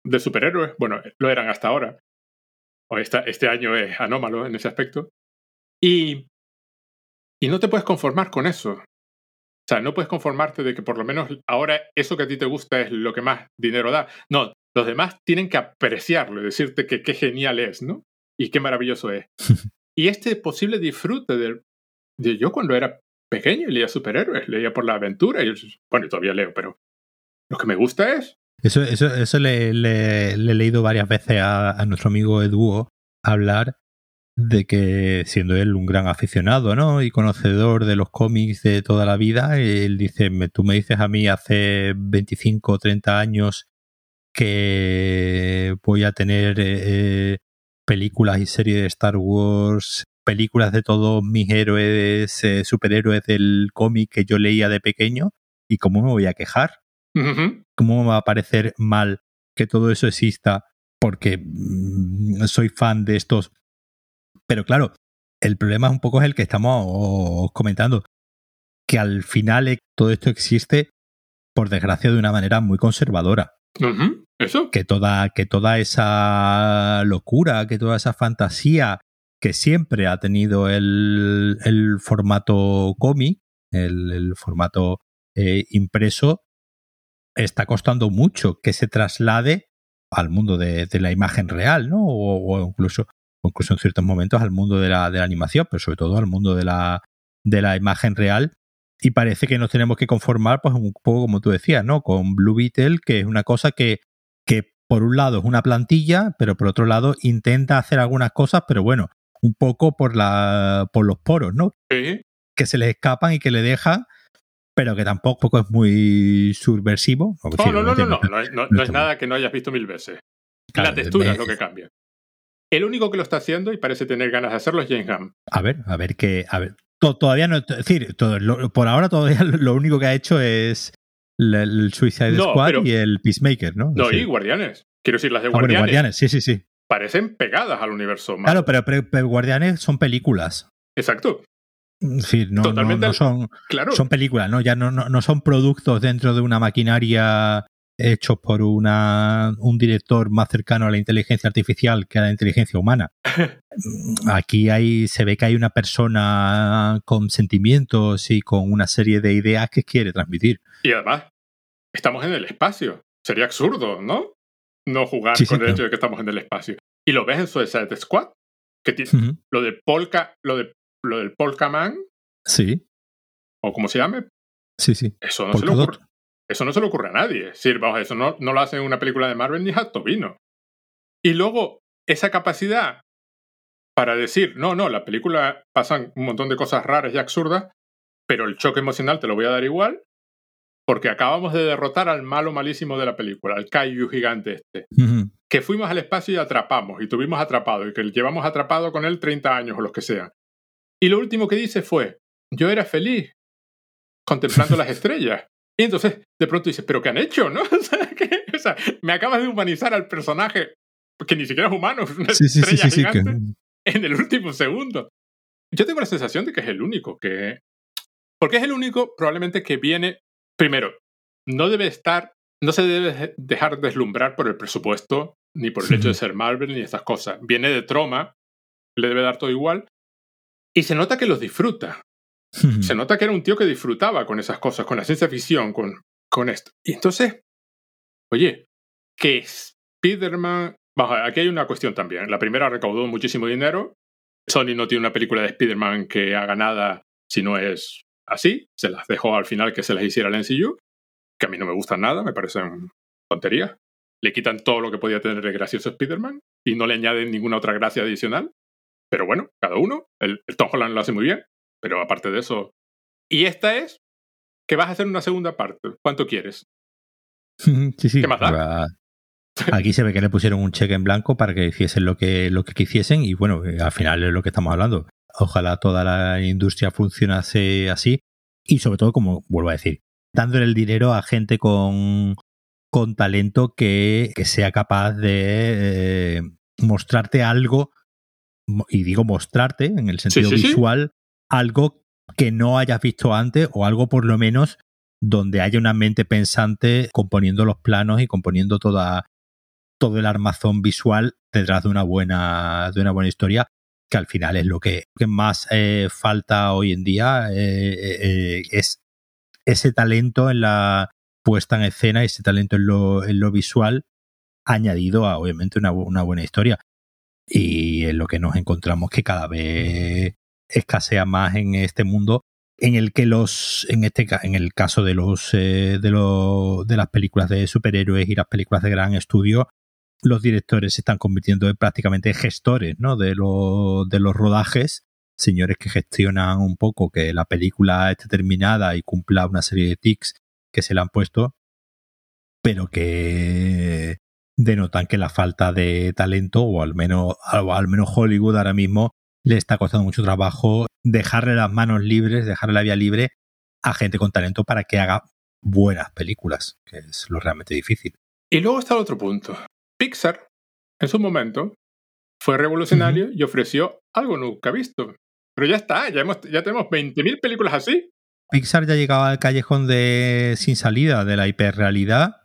de superhéroes. Bueno, lo eran hasta ahora. O esta, este año es anómalo en ese aspecto. Y y no te puedes conformar con eso. O sea, no puedes conformarte de que por lo menos ahora eso que a ti te gusta es lo que más dinero da. No, los demás tienen que apreciarlo y decirte que qué genial es, ¿no? Y qué maravilloso es. y este posible disfrute de, de yo cuando era pequeño leía superhéroes, leía por la aventura, y bueno, todavía leo, pero lo que me gusta es... Eso, eso, eso le, le, he leído varias veces a, a nuestro amigo Eduo hablar de que siendo él un gran aficionado, ¿no? Y conocedor de los cómics de toda la vida, él dice, tú me dices a mí hace 25 o 30 años que voy a tener eh, películas y series de Star Wars, películas de todos mis héroes, eh, superhéroes del cómic que yo leía de pequeño, ¿y cómo me voy a quejar? ¿Cómo me va a parecer mal que todo eso exista porque mm, soy fan de estos pero claro, el problema es un poco el que estamos comentando, que al final eh, todo esto existe, por desgracia, de una manera muy conservadora. Eso. Que toda, que toda esa locura, que toda esa fantasía que siempre ha tenido el, formato cómic, el, formato eh, impreso, está costando mucho que se traslade al mundo de, la imagen real, ¿no? o, incluso incluso en ciertos momentos al mundo de la, de la animación, pero sobre todo al mundo de la, de la imagen real. Y parece que nos tenemos que conformar, pues un poco como tú decías, ¿no? Con Blue Beetle, que es una cosa que, que por un lado es una plantilla, pero por otro lado intenta hacer algunas cosas, pero bueno, un poco por, la, por los poros, ¿no? Que se les escapan y que le dejan, pero que tampoco es muy subversivo. No, no, no, no, no, no, no, es nada que no hayas visto mil veces. la textura es lo que cambia. El único que lo está haciendo y parece tener ganas de hacerlo es James Gunn. A ver, a ver qué. A ver. todavía no. Es decir, por ahora todavía lo único que ha hecho es el, Suicide Squad y el Peacemaker, ¿no? No, y Guardianes. Quiero decir, las de ah, Guardianes. Guardianes, sí, sí, sí. Parecen pegadas al universo. Claro, pero, Guardianes son películas. Exacto. Sí, no, Totalmente, no, son, claro. son películas, ¿no? Ya no, no, son productos dentro de una maquinaria hechos por una, un director más cercano a la inteligencia artificial que a la inteligencia humana. Aquí hay, se ve que hay una persona con sentimientos y con una serie de ideas que quiere transmitir. Y además, estamos en el espacio. Sería absurdo, ¿no? No jugar con el hecho de que estamos en el espacio. Y lo ves en Suicide Squad, que tiene lo de Polka, lo de lo del Polka Man. Sí. O como se llame. Sí, sí. Eso no se le ocurre. Eso no se le ocurre a nadie. Es vamos, eso no, no lo hace en una película de Marvel ni a Tobino. Y luego, esa capacidad para decir, no, no, la película pasan un montón de cosas raras y absurdas, pero el choque emocional te lo voy a dar igual, porque acabamos de derrotar al malo malísimo de la película, al Kaiju gigante este. Que fuimos al espacio y atrapamos, y tuvimos atrapado, y que llevamos atrapado con él 30 años o lo que sea. Y lo último que dice fue, yo era feliz contemplando las estrellas. Y entonces de pronto dices, ¿pero qué han hecho? ¿no? O sea, me acabas de humanizar al personaje que ni siquiera es humano, es una estrella gigante, en el último segundo. Yo tengo la sensación de que es el único que... Porque es el único probablemente que viene... Primero, no debe estar... No se debe dejar deslumbrar por el presupuesto, ni por el hecho de ser Marvel, ni estas cosas. Viene de Troma, le debe dar todo igual. Y se nota que los disfruta. Se nota que era un tío que disfrutaba con esas cosas, con la ciencia ficción, con, con esto. Y entonces, oye, que Spider-Man... aquí hay una cuestión también. La primera recaudó muchísimo dinero. Sony no tiene una película de Spider-Man que haga nada si no es así. Se las dejó al final que se las hiciera el MCU, que a mí no me gustan nada, me parecen tonterías. Le quitan todo lo que podía tener de gracioso Spider-Man y no le añaden ninguna otra gracia adicional. Pero bueno, cada uno. El, el Tom Holland lo hace muy bien. Pero aparte de eso. Y esta es que vas a hacer una segunda parte. ¿Cuánto quieres? Sí, sí. ¿Qué más da? Aquí se ve que le pusieron un cheque en blanco para que hiciesen lo que, lo que quisiesen y bueno, eh, al final es lo que estamos hablando. Ojalá toda la industria funcionase así y sobre todo, como vuelvo a decir, dándole el dinero a gente con, con talento que, que sea capaz de eh, mostrarte algo, y digo mostrarte en el sentido visual, algo que no hayas visto antes o algo por lo menos donde haya una mente pensante componiendo los planos y componiendo toda, todo el armazón visual detrás de una buena, de una buena historia, que al final es lo que, más eh, falta hoy en día, eh, eh, es ese talento en la puesta en escena, ese talento en lo, en lo visual, añadido a obviamente una, una buena historia. Y es lo que nos encontramos que cada vez escasea más en este mundo en el que los en este en el caso de los de los de las películas de superhéroes y las películas de gran estudio los directores se están convirtiendo en gestores ¿no? de, de los rodajes, señores que gestionan un poco que la película esté terminada y cumpla una serie de tics que se le han puesto, pero que denotan que la falta de talento, o al menos, al menos Hollywood ahora mismo, le está costando mucho trabajo dejarle las manos libres, dejarle la vía libre a gente con talento para que haga buenas películas, que es lo realmente difícil. Y luego está el otro punto. Pixar, en su momento, fue revolucionario y ofreció algo nunca visto. Pero ya está, ya, hemos, ya tenemos 20.000 películas así. Pixar ya llegaba al callejón de sin salida de la hiperrealidad.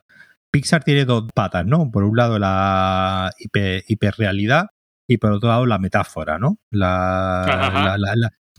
Pixar tiene dos patas, ¿no? Por un lado la hiperrealidad y por otro lado la metáfora, ¿no? La,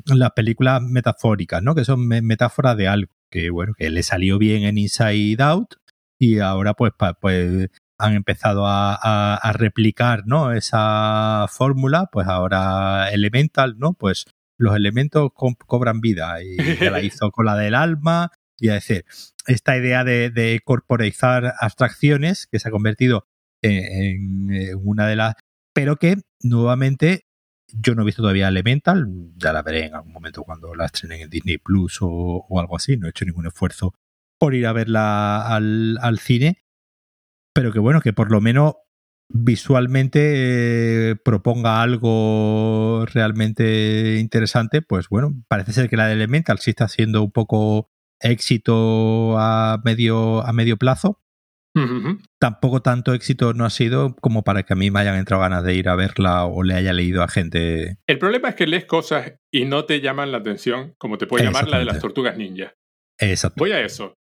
las películas metafóricas, ¿no? Que son metáforas de algo que, bueno, que le salió bien en Inside Out y ahora pues, pues han empezado a, a, replicar ¿no? esa fórmula, pues ahora Elemental, ¿no? Pues los elementos cobran vida y ya la hizo con la del alma y es decir, esta idea de, de corporizar abstracciones que se ha convertido en, una de las, pero que nuevamente yo no he visto todavía Elemental, ya la veré en algún momento cuando la estrenen en Disney Plus o, o algo así, no he hecho ningún esfuerzo por ir a verla al, al cine pero que bueno, que por lo menos visualmente eh, proponga algo realmente interesante, pues bueno, parece ser que la de Elemental sí está siendo un poco éxito a medio, a medio plazo. Tampoco tanto éxito no ha sido como para que a mí me hayan entrado ganas de ir a verla o le haya leído a gente. El problema es que lees cosas y no te llaman la atención, como te puede llamar la de las tortugas ninja. Exacto. Voy a eso.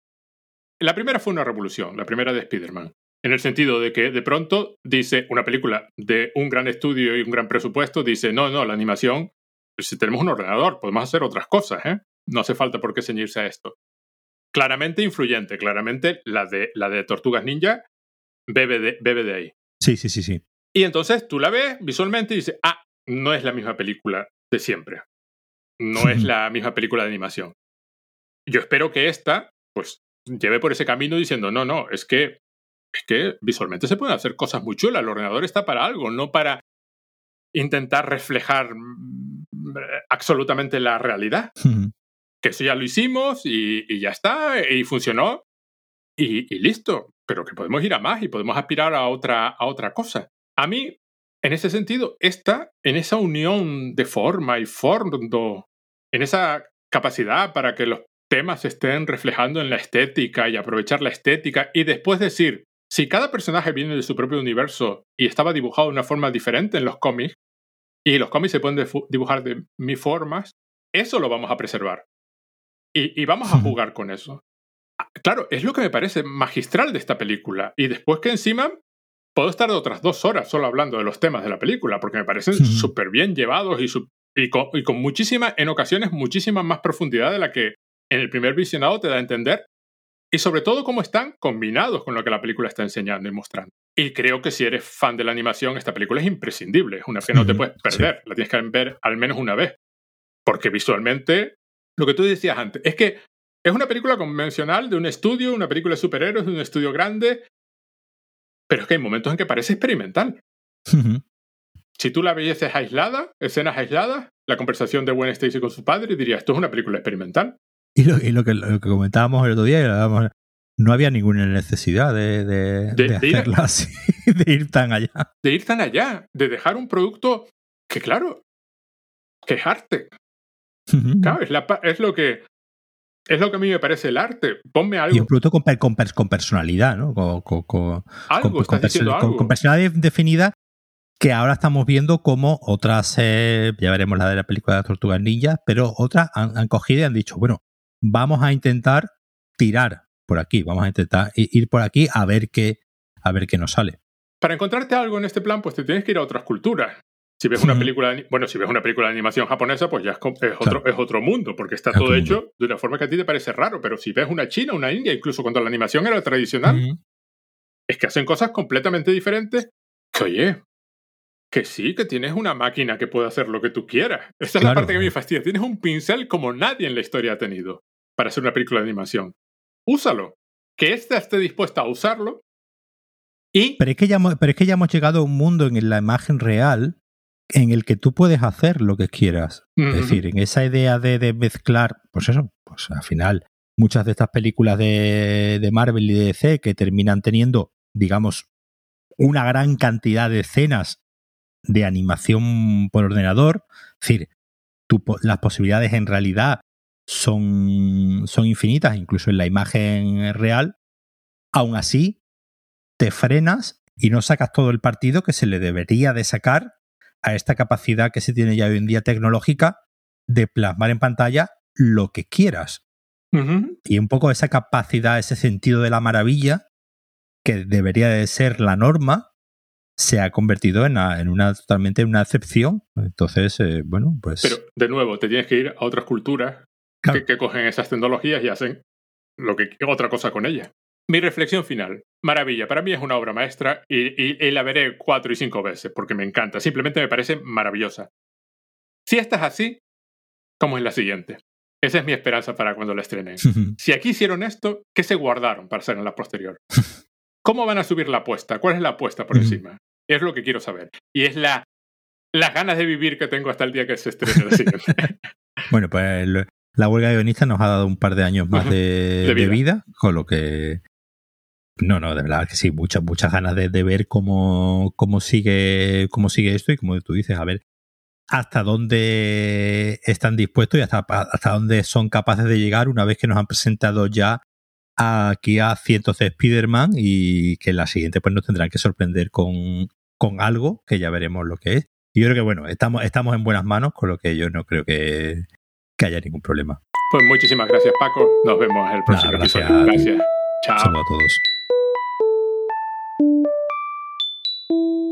La primera fue una revolución, la primera de Spider-Man. En el sentido de que de pronto dice una película de un gran estudio y un gran presupuesto, dice, no, no, la animación, si tenemos un ordenador, podemos hacer otras cosas, ¿eh? No hace falta por qué ceñirse a esto. Claramente influyente, claramente la de, la de Tortugas Ninja bebe de, bebe de ahí. Sí, sí, sí, sí. Y entonces tú la ves visualmente y dices, ah, no es la misma película de siempre. No es la misma película de animación. Yo espero que esta, pues, lleve por ese camino diciendo, no, no, es que es que visualmente se pueden hacer cosas muy chulas. El ordenador está para algo, no para intentar reflejar mm, absolutamente la realidad. Que eso ya lo hicimos y, ya está, y funcionó. y, listo. Pero que podemos ir a más y podemos aspirar a otra, a otra cosa. A mí, en ese sentido, está en esa unión de forma y fondo, en esa capacidad para que los temas se estén reflejando en la estética y aprovechar la estética y después decir, si cada personaje viene de su propio universo y estaba dibujado de una forma diferente en los cómics, y los cómics se pueden dibujar de mil formas, eso lo vamos a preservar. Y, vamos a jugar con eso. Ah, claro, es lo que me parece magistral de esta película. Y después que encima puedo estar de otras dos horas solo hablando de los temas de la película, porque me parecen súper bien llevados y, y, con, y, con, muchísima, en ocasiones, muchísima más profundidad de la que en el primer visionado te da a entender. Y sobre todo cómo están combinados con lo que la película está enseñando y mostrando. Y creo que si eres fan de la animación, esta película es imprescindible. Es una que no te puedes perder. La tienes que ver al menos una vez. Porque visualmente, lo que tú decías antes, es que es una película convencional de un estudio, una película de superhéroes de un estudio grande, pero es que hay momentos en que parece experimental. Si tú la vieses aislada, escenas aisladas, la conversación de Gwen Stacy con su padre, diría, esto es una película experimental. Y lo, que, comentábamos el otro día, no había ninguna necesidad de, de, hacerla ir, así, de ir tan allá. De ir tan allá, de dejar un producto que, claro, que es arte. Claro, es, lo que es lo que a mí me parece el arte. Ponme algo. Y un producto con, con, personalidad, ¿no? Con, algo, con, personalidad definida que ahora estamos viendo como otras, eh, ya veremos la de la película de las tortugas ninjas, pero otras han, cogido y han dicho, bueno, vamos a intentar tirar por aquí, vamos a intentar ir por aquí a ver qué, a ver qué nos sale. Para encontrarte algo en este plan, pues te tienes que ir a otras culturas. Si ves una película, de, bueno, si ves una película de animación japonesa, pues ya es, otro, es otro mundo, porque está todo hecho de una forma que a ti te parece raro, pero si ves una china, una india, incluso cuando la animación era tradicional, es que hacen cosas completamente diferentes. Que oye, que sí, que tienes una máquina que puede hacer lo que tú quieras. Esta es la parte que me fastidia. Tienes un pincel como nadie en la historia ha tenido para hacer una película de animación. Úsalo. Que ésta esté dispuesta a usarlo. Y... Pero es, que ya pero es que ya hemos llegado a un mundo en la imagen real en el que tú puedes hacer lo que quieras. Es decir, en esa idea de, mezclar, pues eso, pues al final, muchas de estas películas de, de, Marvel y de DC que terminan teniendo, digamos, una gran cantidad de escenas de animación por ordenador. Es decir, las posibilidades en realidad son, son infinitas, incluso en la imagen real. Aún así, te frenas y no sacas todo el partido que se le debería de sacar a esta capacidad que se tiene ya hoy en día tecnológica de plasmar en pantalla lo que quieras. Y un poco esa capacidad, ese sentido de la maravilla, que debería de ser la norma, se ha convertido en, una totalmente una excepción. Entonces, eh, bueno, pues. Pero, de nuevo, te tienes que ir a otras culturas que, cogen esas tecnologías y hacen lo que otra cosa con ellas. Mi reflexión final. Maravilla, para mí es una obra maestra y, la veré cuatro y cinco veces porque me encanta. Simplemente me parece maravillosa. Si esta es así, ¿cómo es la siguiente? Esa es mi esperanza para cuando la estrenen. si aquí hicieron esto, ¿qué se guardaron para hacer en la posterior? ¿Cómo van a subir la apuesta? ¿Cuál es la apuesta por encima? Es lo que quiero saber. Y es la, las ganas de vivir que tengo hasta el día que se estrene la siguiente. bueno, pues la huelga de guionistas nos ha dado un par de años más de, vida. con lo que no, no, de verdad que sí, muchas, muchas ganas de, ver cómo, cómo, sigue, cómo sigue esto y como tú dices, a ver hasta dónde están dispuestos y hasta, hasta dónde son capaces de llegar una vez que nos han presentado ya aquí a cientos de Spider-Man y que en la siguiente pues nos tendrán que sorprender con, con algo que ya veremos lo que es. Y yo creo que bueno, estamos, estamos en buenas manos, con lo que yo no creo que, que haya ningún problema. Pues muchísimas gracias Paco, nos vemos el próximo episodio. Gracias. Chao. Saludos a todos. Thank you.